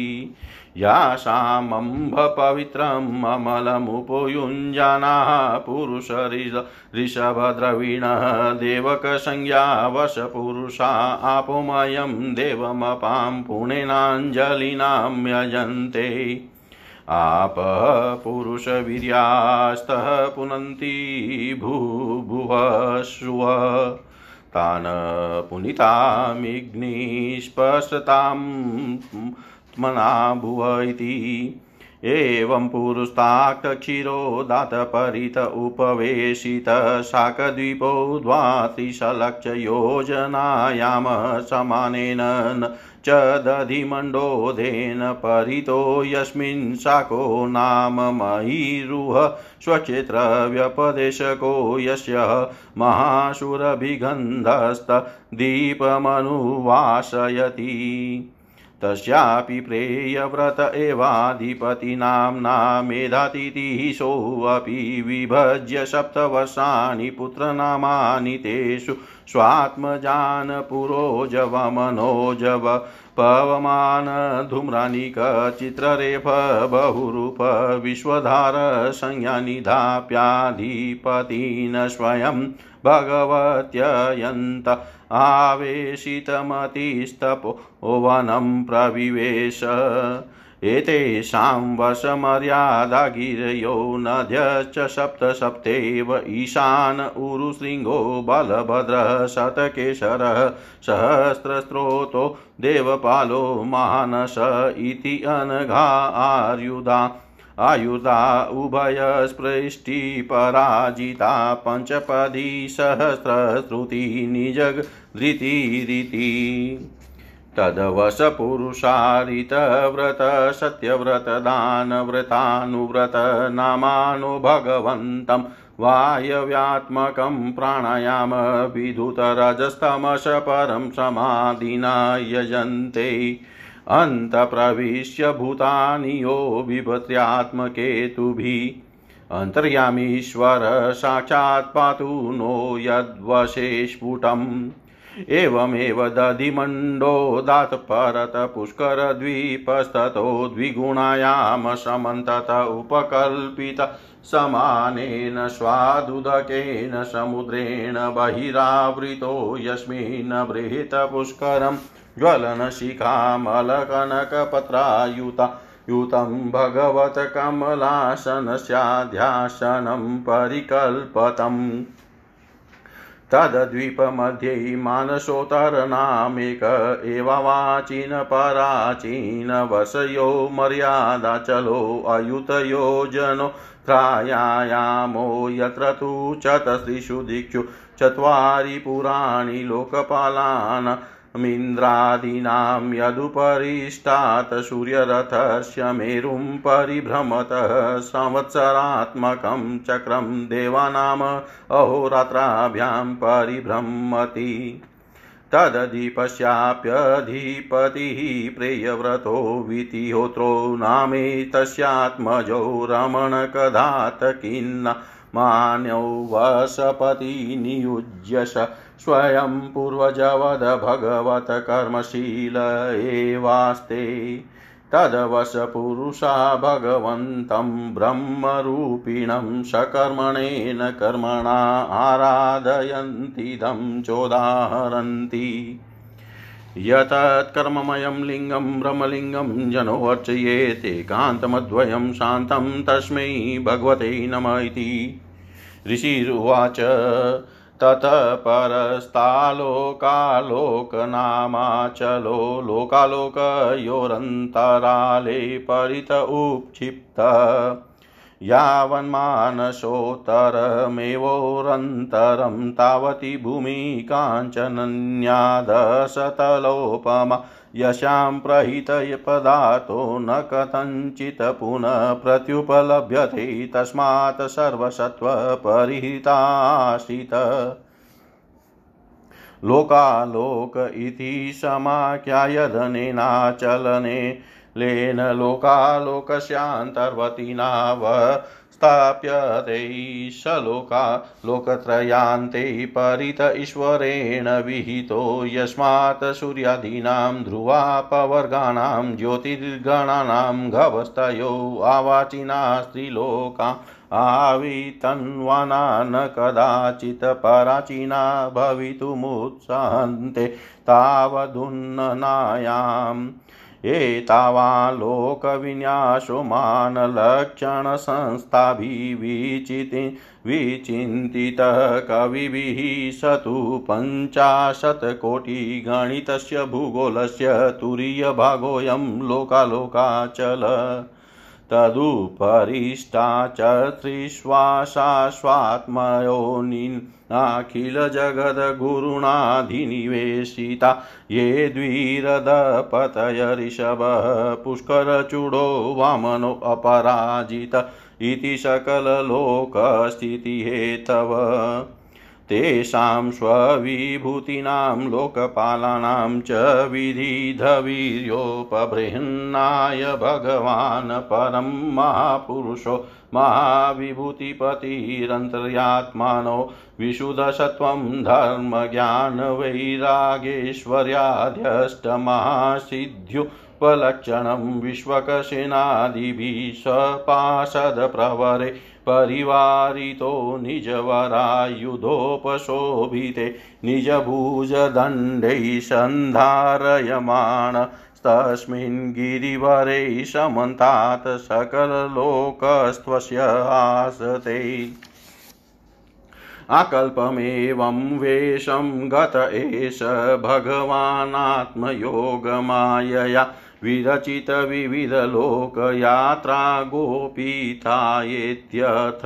यासामम्भपवित्रम् अमलमुपयुञ्जानाः पुरुषऋषभद्रवीणः देवकसंज्ञा वशपुरुषा आपुमयं देवमपां पुणेनाञ्जलिनां यजन्ते आपः पुरुषवीर्यास्तः पुनन्ति भूभुवश्व तान् पुनितामिग्निस्पशतां मना भुव इति एवं पुरुस्ताक्तक्षीरो दातपरित उपवेशित शाकद्वीपो द्वात्रिशलक्षयोजनायाम समानेन च दधिमण्डोधेन परितो यस्मिन् शाको नाम महीरुह स्वक्षेत्रव्यपदेशको यस्य महाशुरभिगन्धस्तदीपमनुवासयति। तस्यापि प्रेयव्रत एवाधिपतिनाम्ना मेधातिथिः सोऽपि विभज्य सप्तवर्षाणि पुत्रनामानि तेषु स्वात्मजान् पुरोजवमनोजव पवमान धूम्रानिकचित्ररेफ बहुरूप विश्वधार संज्ञानिधाप्याधिपतिन स्वयं भगवत्ययन्त आवेशितमतिस्तपो वनं प्रविवेश एतेषां वशमर्यादागिरयो नद्यश्च सप्त सप्तेव ईशान उरुशृङ्गो बलभद्रः शतकेशरः सहस्रस्रोतो देवपालो मानस इति अनघा आर्युदा। आयुधा उभयस्पृष्टिपराजिता पञ्चपदी सहस्रश्रुति निजगधृतिरिति तदवशपुरुषारितव्रत सत्यव्रतदानव्रतानुव्रत नामानो भगवन्तं वायव्यात्मकं प्राणायाम विधुतरजस्तमश परं समाधिना यजन्ते अन्तप्रविश्य भूतानि यो बिभत्र्यात्मकेतुभिः अन्तर्यामीश्वर साक्षात् पातु नो यद्वशे एवमेव दधिमण्डोदात्परतपुष्करद्वीपस्ततो द्विगुणायाम समन्तत उपकल्पित समानेन स्वादुदकेन समुद्रेण बहिरावृतो यस्मिन् बृहत्पुष्करं ज्वलनशिखामलकनकपत्रायुता। युतं भगवत्कमलासनस्याध्यासनं परिकल्पतम्। तद्द्वीपमध्ये मानसोत्तरनामेक एवाचीन पराचीन वशयो मर्यादाचलो अयुतयो जनो त्रायायामो यत्र तु चतस्त्रिषु दिक्षु चत्वारि पुराणि लोकपालान् मिन्द्रादीनां यदुपरिष्टात् सूर्यरथस्य मेरुं परिभ्रमतः संवत्सरात्मकं चक्रं देवानाम् अहोरात्राभ्यां परिभ्रमति। तदधिपस्याप्यधिपतिः प्रेयव्रतो वितिहोत्रो नामेतस्यात्मजो रमणकदातकिन्ना मान्यौ वसपति नियुज्यश स्वयं पूर्वजवद भगवत कर्मशील एवास्ते। तदवशपुरुषा भगवन्तं ब्रह्मरूपिणं सकर्मणेन कर्मणा आराधयन्तीदं चोदाहरन्ति। यतत्कर्ममयं लिङ्गं ब्रह्मलिङ्गं जनोऽर्चयेतेकान्तमद्वयं शान्तं तस्मै भगवते नम इति। ऋषिरुवाच ततः परस्तालोकालोकनामाचलो लोकालोकयोरन्तराले परित उक्षिप्त यावन्मानसोत्तरमेवोरन्तरं तावती भूमि काञ्चनन्यादशतलोपमा यशां प्रहितपदातो न कथञ्चित् पुनः प्रत्युपलभ्यते तस्मात् सर्वसत्त्वपरिहिताश्रित। लोकालोक इति समाख्यायधनेनाचलने लेन लोकालोकस्यान्तर्वतीनाव स्थाप्यते सलोका लोकत्रयान्ते परित ईश्वरेण विहितो यस्मात् सूर्यादीनां ध्रुवापवर्गाणां ज्योतिर्गणानां घवस्तयो आवाचिना स्त्रीलोका आवितन्वाना न कदाचित् पराचीना भवितुमुत्सहन्ते तावदुन्ननायाम् एतावालोकविन्यासो मानलक्षणसंस्थाभिः विचिन्तितः कविभिः स तु पञ्चाशत्कोटिगणितस्य भूगोलस्य तुरीयभागोऽयं लोकालोकाचल तदुपरिष्टा च त्रिश्वासाश्वात्मयोनिनाखिलजगद्गुरुणाधिनिवेशिता ये द्विरदपतय ऋषभः पुष्करचूडो वामनोऽपराजित इति सकललोकस्थितिहेतव। तेषां स्वविभूतीनां लोकपालानां च विधिधवीर्योपबृह्णाय भगवान् परं महापुरुषो महाविभूतिपतिरन्तर्यात्मानो विशुद्धसत्त्वं धर्मज्ञानवैराग्यैश्वर्याध्यष्टमासिद्ध्युपलक्षणं विश्वकसेनादिभिः सपाशदप्रवरे परिवारितो निजवरायुधोपशोभिते निजभुजदण्डैः सन्धारयमाण तस्मिन् गिरिवरे समन्तात् सकललोकस्त्वस्य आसते। आकल्पमेवं वेषं गत एष भगवानात्मयोगमायया विरचितविविधलोकयात्रा गोपीतायेत्यथ।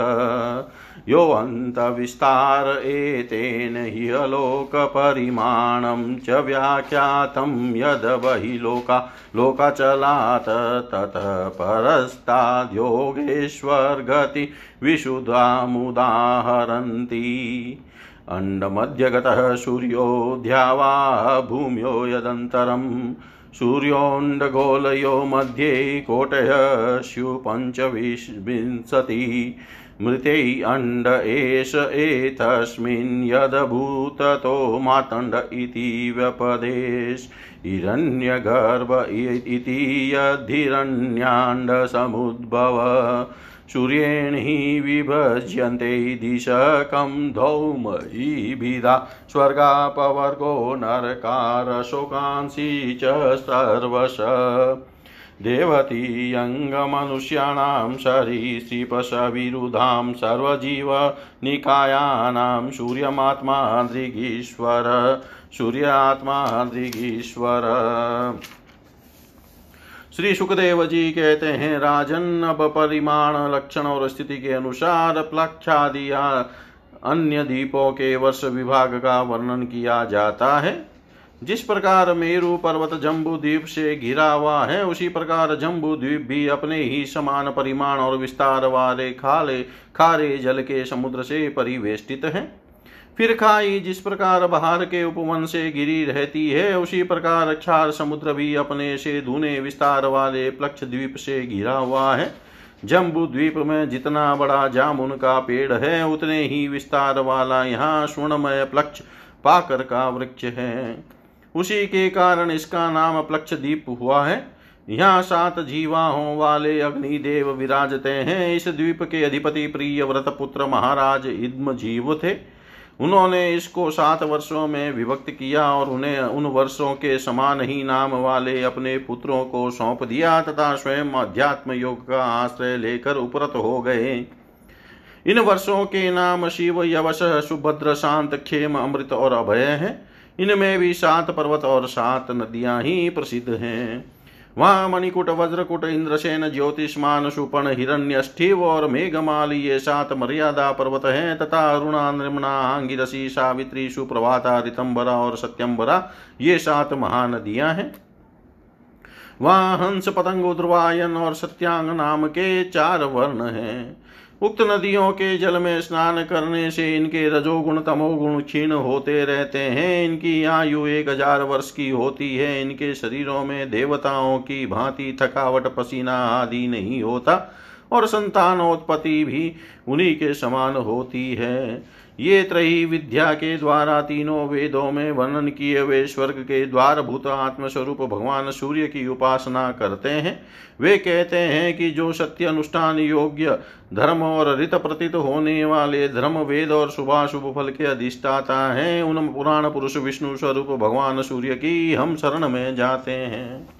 योऽन्तविस्तार एतेन ह्यलोकपरिमाणं च व्याख्यातं यद् बहिलोका लोकाचलात् ततः परस्ताद्योगेश्वर्गति विशुद्धामुदाहरन्ति। अण्डमध्यगतः सूर्योऽध्यावा भूम्यो यदन्तरम् सूर्योऽण्डगोलयो मध्ये कोटय स्युपञ्चविंशतिः मृत्यै अण्ड एष एतस्मिन् यदभूततो मातण्ड इति व्यपदेश। हिरण्यगर्भ इति यद्धिरण्याण्डसमुद्भव। सूर्येण हि विभज्यन्ते दिशकं धौमयीभिधा स्वर्गापवर्गो नरकारशोकांसि च सर्वश। देवतीयङ्गमनुष्याणां सरीसृपशविरुधां सर्वजीवनिकायानां सूर्यमात्मा दृगीश्वर सूर्यात्मा दृगीश्वर श्री सुखदेव जी कहते हैं, राजन, अब परिमाण लक्षण और स्थिति के अनुसार प्लक्षादि अन्य दीपों के वर्ष विभाग का वर्णन किया जाता है। जिस प्रकार मेरु पर्वत जम्बू द्वीप से घिरा हुआ है, उसी प्रकार जम्बू द्वीप भी अपने ही समान परिमाण और विस्तार वाले खाले, खारे जल के समुद्र से परिवेष्टित है। फिर खाई, जिस प्रकार बाहर के उपवन से गिरी रहती है, उसी प्रकार क्षार समुद्र भी अपने से धुने विस्तार वाले प्लक्ष द्वीप से घिरा हुआ है। जम्बू द्वीप में जितना बड़ा जामुन का पेड़ है, उतने ही विस्तार वाला यहाँ स्वर्णमय प्लक्ष पाकर का वृक्ष है। उसी के कारण इसका नाम प्लक्ष द्वीप हुआ है। यहाँ सात जीवाहों वाले अग्निदेव विराजते हैं। इस द्वीप के अधिपति प्रिय व्रत पुत्र महाराज इद्म जीव थे। उन्होंने इसको सात वर्षों में विभक्त किया और उन्हें उन वर्षों के समान ही नाम वाले अपने पुत्रों को सौंप दिया तथा स्वयं अध्यात्म योग का आश्रय लेकर उपरत हो गए। इन वर्षों के नाम शिव, यवश, सुभद्र, शांत खेम अमृत और अभय है। इनमें भी सात पर्वत और सात नदियाँ ही प्रसिद्ध हैं। वहाँ मणिकुट वज्रकुट इंद्रसेन ज्योतिष्मान हिरण्य स्थिव और मेघमाल ये सात मर्यादा पर्वत हैं। तथा अरुणा निर्मणा आंगिरसी सावित्री सुप्रभाता रितंबरा और सत्यम्बरा ये सात महानदियाँ हैं। वहाँ हंस पतंग उद्रवायन और सत्यांग नाम के चार वर्ण हैं। उक्त नदियों के जल में स्नान करने से इनके रजोगुण तमोगुण क्षीण होते रहते हैं। इनकी आयु एक हज़ार वर्ष की होती है। इनके शरीरों में देवताओं की भांति थकावट, पसीना आदि नहीं होता और संतानोत्पत्ति भी उन्हीं के समान होती है। ये त्रही विद्या के द्वारा तीनों वेदों में वर्णन किए हुए स्वर्ग के द्वार भूत आत्मस्वरूप भगवान सूर्य की उपासना करते हैं। वे कहते हैं कि जो सत्य अनुष्ठान योग्य धर्म और रित प्रतीत होने वाले धर्म वेद और शुभाशुभ फल के अधिष्ठाता हैं, उन पुराण पुरुष विष्णु स्वरूप भगवान सूर्य की हम शरण में जाते हैं।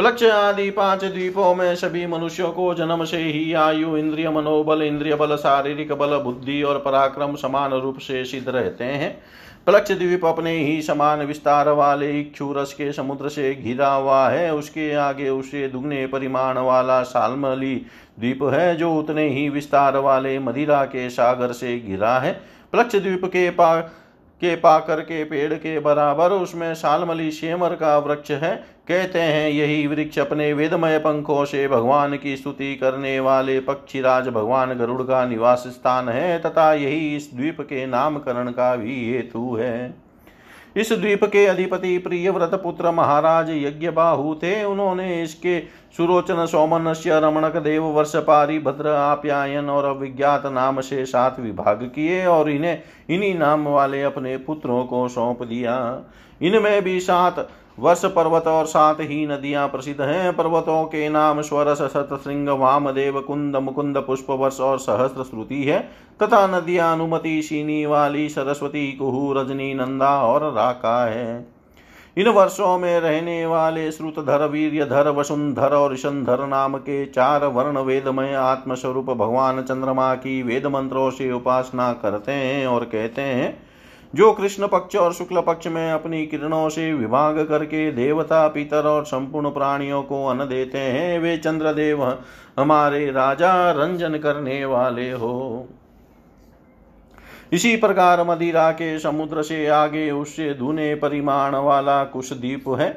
प्लक्ष आदि पाँच द्वीपों में सभी मनुष्यों को जन्म से ही आयु इंद्रिय मनोबल इंद्रिय बल शारीरिक बल बुद्धि और पराक्रम समान रूप से सिद्ध रहते हैं। प्लक्ष द्वीप अपने ही समान विस्तार वाले इक्षुरस के समुद्र से घिरा हुआ है उसके आगे उसे दुगने परिमाण वाला सालमली, द्वीप है जो उतने ही विस्तार वाले मदिरा के सागर से घिरा है। प्लक्ष द्वीप के पा, के पाकर के पेड़ के बराबर, उसमें सालमली शेमर का वृक्ष है। कहते हैं, यही वृक्ष अपने वेदमय पंखों से भगवान की स्तुति करने वाले पक्षीराज भगवान गरुड़ का निवास स्थान है, तथा यही इस द्वीप के नामकरण का भी हेतु है। इस द्वीप के अधिपति प्रिय व्रत पुत्र महाराज यज्ञ बाहु थे। उन्होंने इसके सुरोचन सौमनस्य रमणक देव वर्ष पारी भद्र आप्यायन और अविज्ञात नाम से सात विभाग किए और इन्हें इन्हीं नाम वाले अपने पुत्रों को सौंप दिया। इनमें भी सात वर्ष पर्वत और सात ही नदियाँ प्रसिद्ध हैं। पर्वतों के नाम स्वरस सतश्रृंग वामदेव, कुंद, मुकुंद पुष्प वर्ष और सहस्त्र श्रुति है। तथा नदियाँ अनुमति शीनी वाली, सरस्वती, कुहू, रजनी, नंदा और राका है। इन वर्षों में रहने वाले श्रुतधर वीर्यधर वसुंधर और ईशंधर नाम के चार वर्ण वेदमय आत्मस्वरूप भगवान चंद्रमा की वेद मंत्रों से उपासना करते हैं और कहते हैं जो कृष्ण पक्ष और शुक्ल पक्ष में अपनी किरणों से विभाग करके देवता, पितर और संपूर्ण प्राणियों को अन्न देते हैं, वे चंद्रदेव, हमारे राजा रंजन करने वाले हो। इसी प्रकार मदिरा के समुद्र से आगे उससे धुने परिमाण वाला कुश द्वीप है।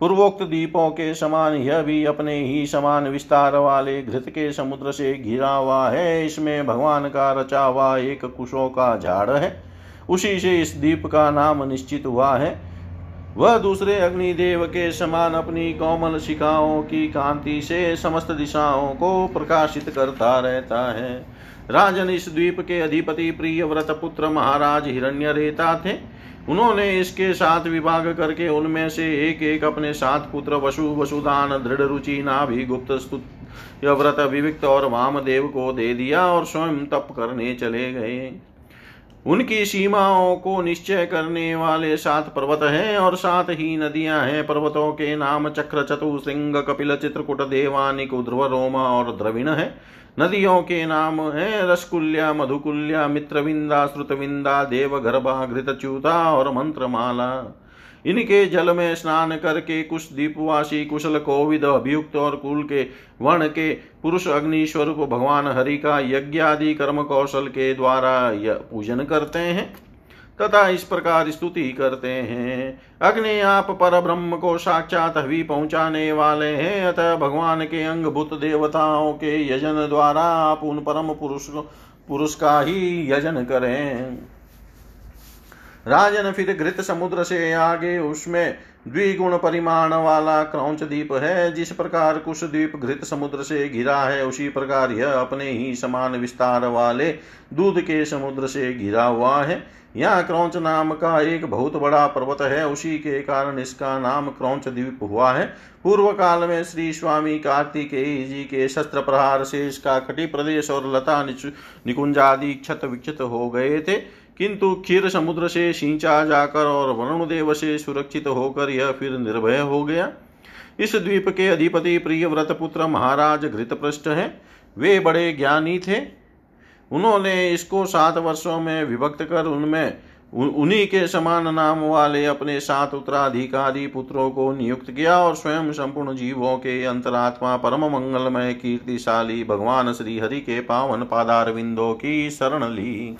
पूर्वोक्त द्वीपों के समान यह भी अपने ही समान विस्तार वाले घृत के समुद्र से घिरा हुआ है। इसमें भगवान का रचा हुआ एक कुशों का झाड़ है। उसी से इस द्वीप का नाम निश्चित हुआ है। वह दूसरे अग्निदेव के समान अपनी कोमल शिखाओं की कांति से समस्त दिशाओं को प्रकाशित करता रहता है। राजन इस द्वीप के अधिपति प्रिय व्रत पुत्र महाराज हिरण्य रेता थे। उन्होंने इसके साथ विभाग करके उनमें से एक एक अपने सात पुत्र वसु, वसुदान, दृढ़ रुचि, नाभि, गुप्त व्रत विविक्त और वामदेव को दे दिया और स्वयं तप करने चले गए। उनकी सीमाओं को निश्चय करने वाले सात पर्वत हैं और सात ही नदियाँ हैं। पर्वतों के नाम चक्र, चतु, सिंह, कपिल, चित्रकूट देवानिक ध्रुव, रोमा और द्रविण है। नदियों के नाम हैं रसकुल्या, मधुकुल्या, मित्रविंदा, श्रुतविंदा, देवगर्भा, घृतच्यूता और मंत्रमाला। इनके जल में स्नान करके कुश दीपवासी कुशल कोविद अभियुक्त और कुल के वर्ण के पुरुष अग्नि स्वरूप भगवान हरि का यज्ञ आदि कर्म कौशल के द्वारा पूजन करते हैं तथा इस प्रकार स्तुति करते हैं। अग्नि आप पर ब्रह्म को साक्षात हवि पहुँचाने वाले हैं, अतः भगवान के अंग भूत देवताओं के यजन द्वारा आप उन परम पुरुष पुरुष का ही यजन करें। राजन फिर घृत समुद्र से आगे उसमें द्विगुण परिमाण वाला क्रौच द्वीप है। जिस प्रकार कुश द्वीप घृत समुद्र से घिरा है, उसी प्रकार यह अपने ही समान विस्तार वाले दूध के समुद्र से घिरा हुआ है। यहाँ क्रौच नाम का एक बहुत बड़ा पर्वत है, उसी के कारण इसका नाम क्रौच द्वीप हुआ है। पूर्व काल में श्री स्वामी कार्तिकेय जी के शस्त्र प्रहार से इसका कटी प्रदेश और लता निकुंजादि क्षत विक्षत हो गए थे। किंतु क्षीर समुद्र से सिंचा जाकर और वरुण देव से सुरक्षित होकर यह फिर निर्भय हो गया। इस द्वीप के अधिपति प्रिय व्रत पुत्र महाराज घृतपृष्ठ हैं। वे बड़े ज्ञानी थे। उन्होंने इसको सात वर्षों में विभक्त कर उनमें उन्हीं के समान नाम वाले अपने सात उत्तराधिकारी पुत्रों को नियुक्त किया और स्वयं संपूर्ण जीवों के अंतरात्मा परम मंगलमय, कीर्तिशाली भगवान श्री हरि के पावन पादार विंदों की शरण ली।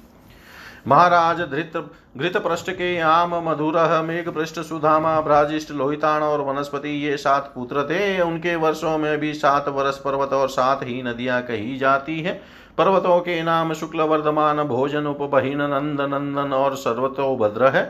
महाराज धृत घृत पृष्ठ के आम मधुर मेघ पृष्ठ सुधामा भ्राजिष्ट लोहितान और वनस्पति ये सात पुत्र थे। उनके वर्षों में भी सात वर्ष पर्वत और सात ही नदियाँ कही जाती है। पर्वतों के नाम शुक्ल वर्धमान, भोजन उपबहीन नंद नंदन और सर्वतो भद्र है।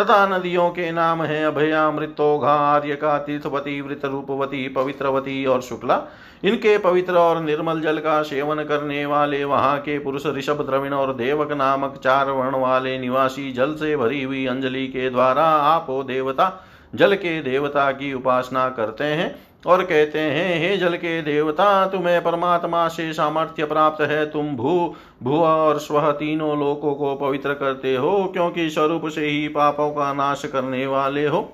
तथा नदियों के नाम है अभया मृतोघा आर्यका तीर्थवती वृत, रूपवती, पवित्रवती और शुक्ला। इनके पवित्र और निर्मल जल का सेवन करने वाले वहाँ के पुरुष ऋषभ, द्रविण और देवक नामक चार वर्ण वाले निवासी जल से भरी हुई अंजलि के द्वारा आपो देवता, जल के देवता की उपासना करते हैं। और कहते हैं, हे जल के देवता, तुम्हें परमात्मा से सामर्थ्य प्राप्त है। तुम भू भू और स्व तीनों लोकों को पवित्र करते हो, क्योंकि स्वरूप से ही पापों का नाश करने वाले हो।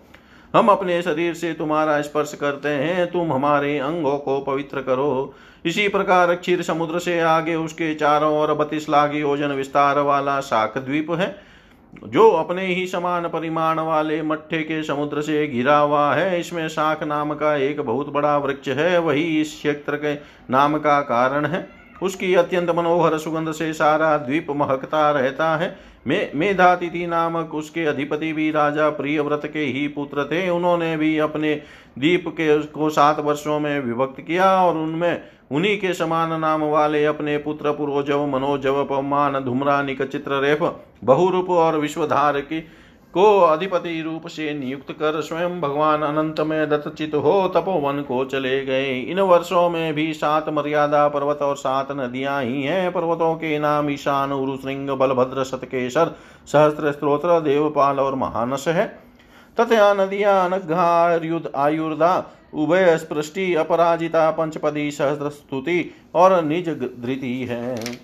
हम अपने शरीर से तुम्हारा स्पर्श करते हैं। तुम हमारे अंगों को पवित्र करो। इसी प्रकार क्षीर समुद्र से आगे उसके चारों ओर बत्तीस लाख योजन विस्तार वाला शाख द्वीप है। जो अपने ही समान परिमाण वाले मट्ठे के समुद्र से घिरा हुआ है, इसमें शाख नाम का एक बहुत बड़ा वृक्ष है, वही इस क्षेत्र के नाम का कारण है। उसकी अत्यंत मनोहर सुगंध से सारा द्वीप महकता रहता है। मे, मेधातिथि नामक उसके अधिपति भी राजा प्रिय व्रत के ही पुत्र थे। उन्होंने भी अपने द्वीप के को सात वर्षों में विभक्त किया और उनमें उन्हीं के समान नाम वाले अपने पुत्र पुरोजव मनोजव पमान धूम्रानिक चित्ररेफ बहुरूप और विश्वधार की को अधिपति रूप से नियुक्त कर स्वयं भगवान अनंत में दत्तचित हो तपोवन को चले गए। इन वर्षों में भी सात मर्यादा पर्वत और सात नदियाँ ही हैं। पर्वतों के नाम ईशान उरुश्रृंग बलभद्र सतकेशर सहस्त्र स्त्रोत्र देवपाल और महानस है। तथा नदियाँ अनघा आयुर्दा उभय स्पृष्टि अपराजिता पंचपदी सहस्त्र स्तुति और निज धृति है।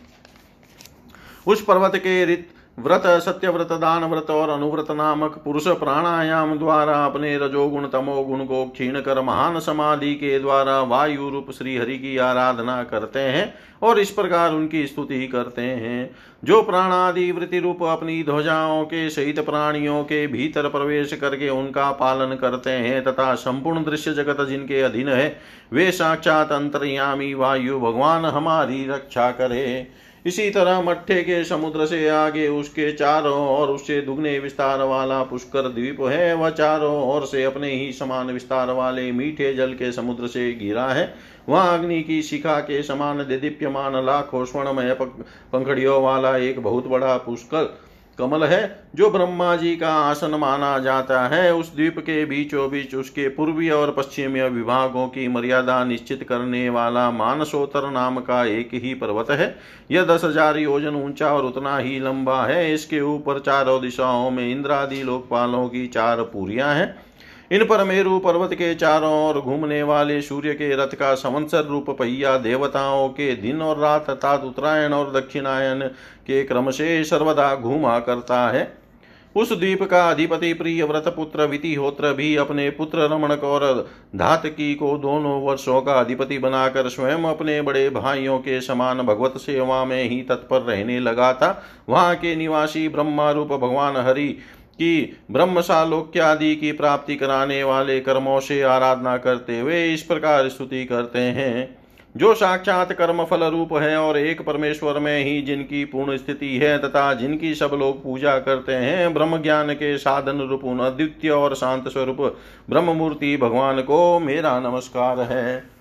उस पर्वत के रित व्रत सत्य व्रत दान व्रत और अनुव्रत नामक पुरुष प्राणायाम द्वारा अपने रजोगुण, तमोगुण को क्षीण कर महान समाधि के द्वारा वायु रूप श्री हरि की आराधना करते हैं और इस प्रकार उनकी स्तुति करते हैं। जो प्राणादि वृत्ति रूप अपनी ध्वजाओं के सहित प्राणियों के भीतर प्रवेश करके उनका पालन करते हैं तथा संपूर्ण दृश्य जगत जिनके अधीन है, वे साक्षात अंतर्यामी वायु भगवान हमारी रक्षा करे। इसी तरह मट्ठे के समुद्र से आगे उसके चारों और उससे दुगने विस्तार वाला पुष्कर द्वीप है। वह चारों ओर से अपने ही समान विस्तार वाले मीठे जल के समुद्र से घिरा है। वहाँ अग्नि की शिखा के समान दीप्यमान लाखों स्वर्णमय पंखड़ियों वाला एक बहुत बड़ा पुष्कर कमल है, जो ब्रह्मा जी का आसन माना जाता है, उस द्वीप के बीचों बीच उसके पूर्वी और पश्चिमी विभागों की मर्यादा निश्चित करने वाला मानसोतर नाम का एक ही पर्वत है। यह दस हज़ार योजन ऊँचा और उतना ही लंबा है। इसके ऊपर चारों दिशाओं में इंद्रादि लोकपालों की चार पूरियाँ हैं। इन पर मेरु पर्वत के चारों ओर घूमने वाले सूर्य के रथ का संवत्सर रूप पहिया देवताओं के दिन और रात, अर्थात उत्तरायण और दक्षिणायन के क्रम से सर्वदा घूमा करता है। उस द्वीप का अधिपति प्रिय व्रत पुत्र वितिहोत्र भी अपने पुत्र रमणक और धातकी को दोनों वर्षों का अधिपति बनाकर स्वयं अपने बड़े भाइयों के समान भगवत सेवा में ही तत्पर रहने लगा था। वहाँ के निवासी ब्रह्मा रूप भगवान हरि कि ब्रह्मशालोक्यादि की प्राप्ति कराने वाले कर्मों से आराधना करते हुए इस प्रकार स्तुति करते हैं। जो साक्षात कर्म फल रूप है और एक परमेश्वर में ही जिनकी पूर्ण स्थिति है तथा जिनकी सब लोग पूजा करते हैं ब्रह्म ज्ञान के साधन रूप, अद्वितीय और शांत स्वरूप ब्रह्म मूर्ति भगवान को मेरा नमस्कार है।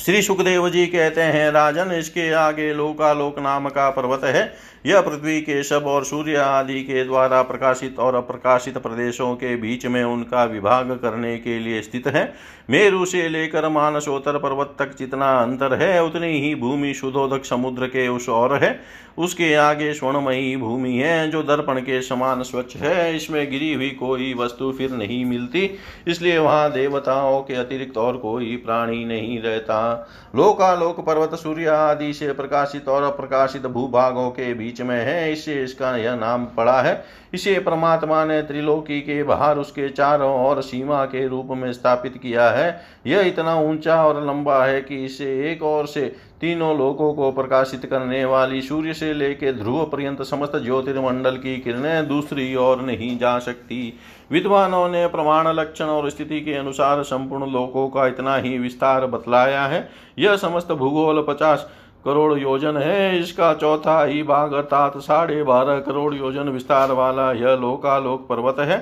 श्री सुखदेव जी कहते हैं, राजन, इसके आगे लोकालोक नाम का पर्वत है। यह पृथ्वी के शब और सूर्य आदि के द्वारा प्रकाशित और अप्रकाशित प्रदेशों के बीच में उनका विभाग करने के लिए स्थित है। मेरु से लेकर मानसोत्तर पर्वत तक जितना अंतर है, उतनी ही भूमि शुद्धोदक समुद्र के उस और है। उसके आगे स्वर्णमयी भूमि है, जो दर्पण के समान स्वच्छ है। इसमें गिरी हुई कोई वस्तु फिर नहीं मिलती, इसलिए वहाँ देवताओं के अतिरिक्त और कोई प्राणी नहीं रहता। लोकालोक पर्वत सूर्य आदि से प्रकाशित और अप्रकाशित भूभागों के बीच बीच में है, इससे इसका यह नाम पड़ा है। इसे परमात्मा ने त्रिलोकी के बाहर उसके चारों ओर सीमा के रूप में स्थापित किया है। यह इतना ऊँचा और लंबा है कि इसे एक और से तीनों लोकों को प्रकाशित करने वाली सूर्य से लेकर ध्रुव पर्यंत समस्त ज्योतिर्मंडल की किरणें दूसरी ओर नहीं जा सकती। विद्वानों ने प्रमाण लक्षण और स्थिति के अनुसार संपूर्ण लोकों का इतना ही विस्तार बतलाया है। यह समस्त भूगोल पचास करोड़ योजन है, इसका चौथा ही भाग अर्थात साढ़े बारह करोड़ योजन विस्तार वाला यह लोकालोक पर्वत है।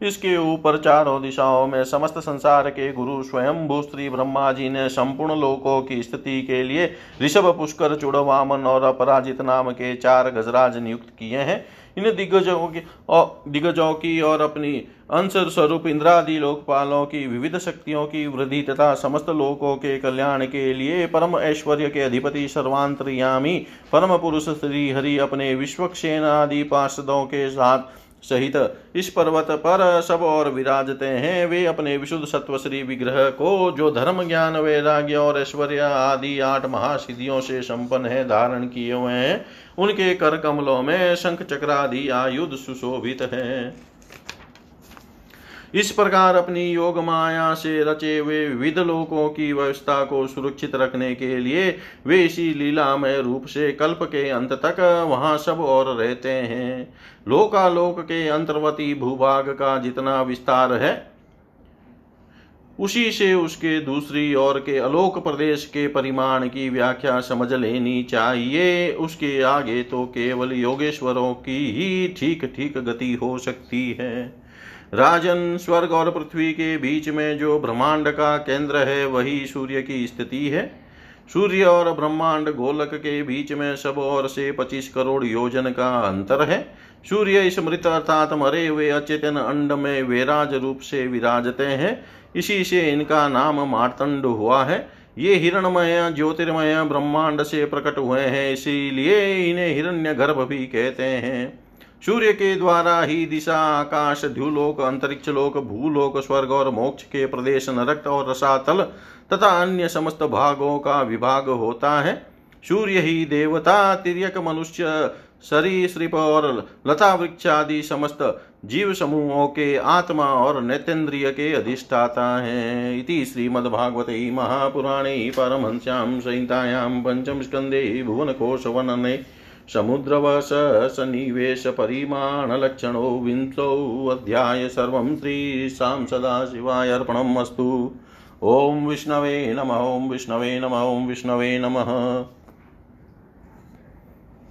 इसके ऊपर चारों दिशाओं में समस्त संसार के गुरु स्वयं भूस्त्री ब्रह्मा जी ने संपूर्ण लोकों की स्थिति के लिए ऋषभ पुष्कर, चुड़वामन और अपराजित नाम के चार गजराज नियुक्त किए हैं। इन दिग्गजों की और दिग्गजों की और अपनी अंश स्वरूप इंद्रादि लोकपालों की विविध शक्तियों की वृद्धि तथा समस्त लोकों के कल्याण के लिए परम ऐश्वर्य के अधिपति सर्वांतरयामी परम पुरुष श्री हरि अपने विश्वक्षेन आदि पार्षदों के साथ सहित इस पर्वत पर सब और विराजते हैं। वे अपने विशुद्ध सत्व श्री विग्रह को, जो धर्म, ज्ञान, वैराग्य और ऐश्वर्य आदि आठ महासिद्धियों से संपन्न है, धारण किए हुए हैं। उनके कर कमलों में शंख चक्रादि आयुध सुशोभित है। इस प्रकार अपनी योग माया से रचे हुए विविध लोकों की व्यवस्था को सुरक्षित रखने के लिए वे इसी लीलामय रूप से कल्प के अंत तक वहाँ सब और रहते हैं। लोकालोक के अंतर्वती भूभाग का जितना विस्तार है, उसी से उसके दूसरी ओर के अलोक प्रदेश के परिमाण की व्याख्या समझ लेनी चाहिए। उसके आगे तो केवल योगेश्वरों की ही ठीक ठीक गति हो सकती है। राजन, स्वर्ग और पृथ्वी के बीच में जो ब्रह्मांड का केंद्र है, वही सूर्य की स्थिति है। सूर्य और ब्रह्मांड गोलक के बीच में सब ओर से पच्चीस करोड़ योजन का अंतर है। सूर्य इस मृत अर्थात मरे हुए अचेतन अंड में वेराज रूप से विराजते हैं। इसी से इनका नाम मार्तंड हुआ है। ये हिरणमय, ज्योतिर्मय ब्रह्मांड से प्रकट हुए हैं, इसीलिए इन्हें हिरण्य गर्भ भी कहते हैं। सूर्य के द्वारा ही दिशा, आकाश ध्युलोक अंतरिक्ष लोक, भूलोक, स्वर्ग और मोक्ष के प्रदेश नरक और रसातल तथा अन्य समस्त भागों का विभाग होता है। सूर्य ही देवता तिरक मनुष्य, सरीसृप और लता वृक्ष आदि समस्त जीव समूहों के आत्मा और नेतेन्द्रिय के अधिष्ठाता हैं। इति श्रीमद्भागवते महापुराणे परमहंस्यां संहितायां पंचम स्कंदे भुवनकोशवर्णने समुद्रवश सन्निवेश परिमाणलक्षणो विंशोऽध्याय सर्वं श्रीशां सदाशिवाय अर्पणम् अस्तु ॐ विष्णवे नम, ॐ विष्णवे नम, ॐ विष्णवे नमः।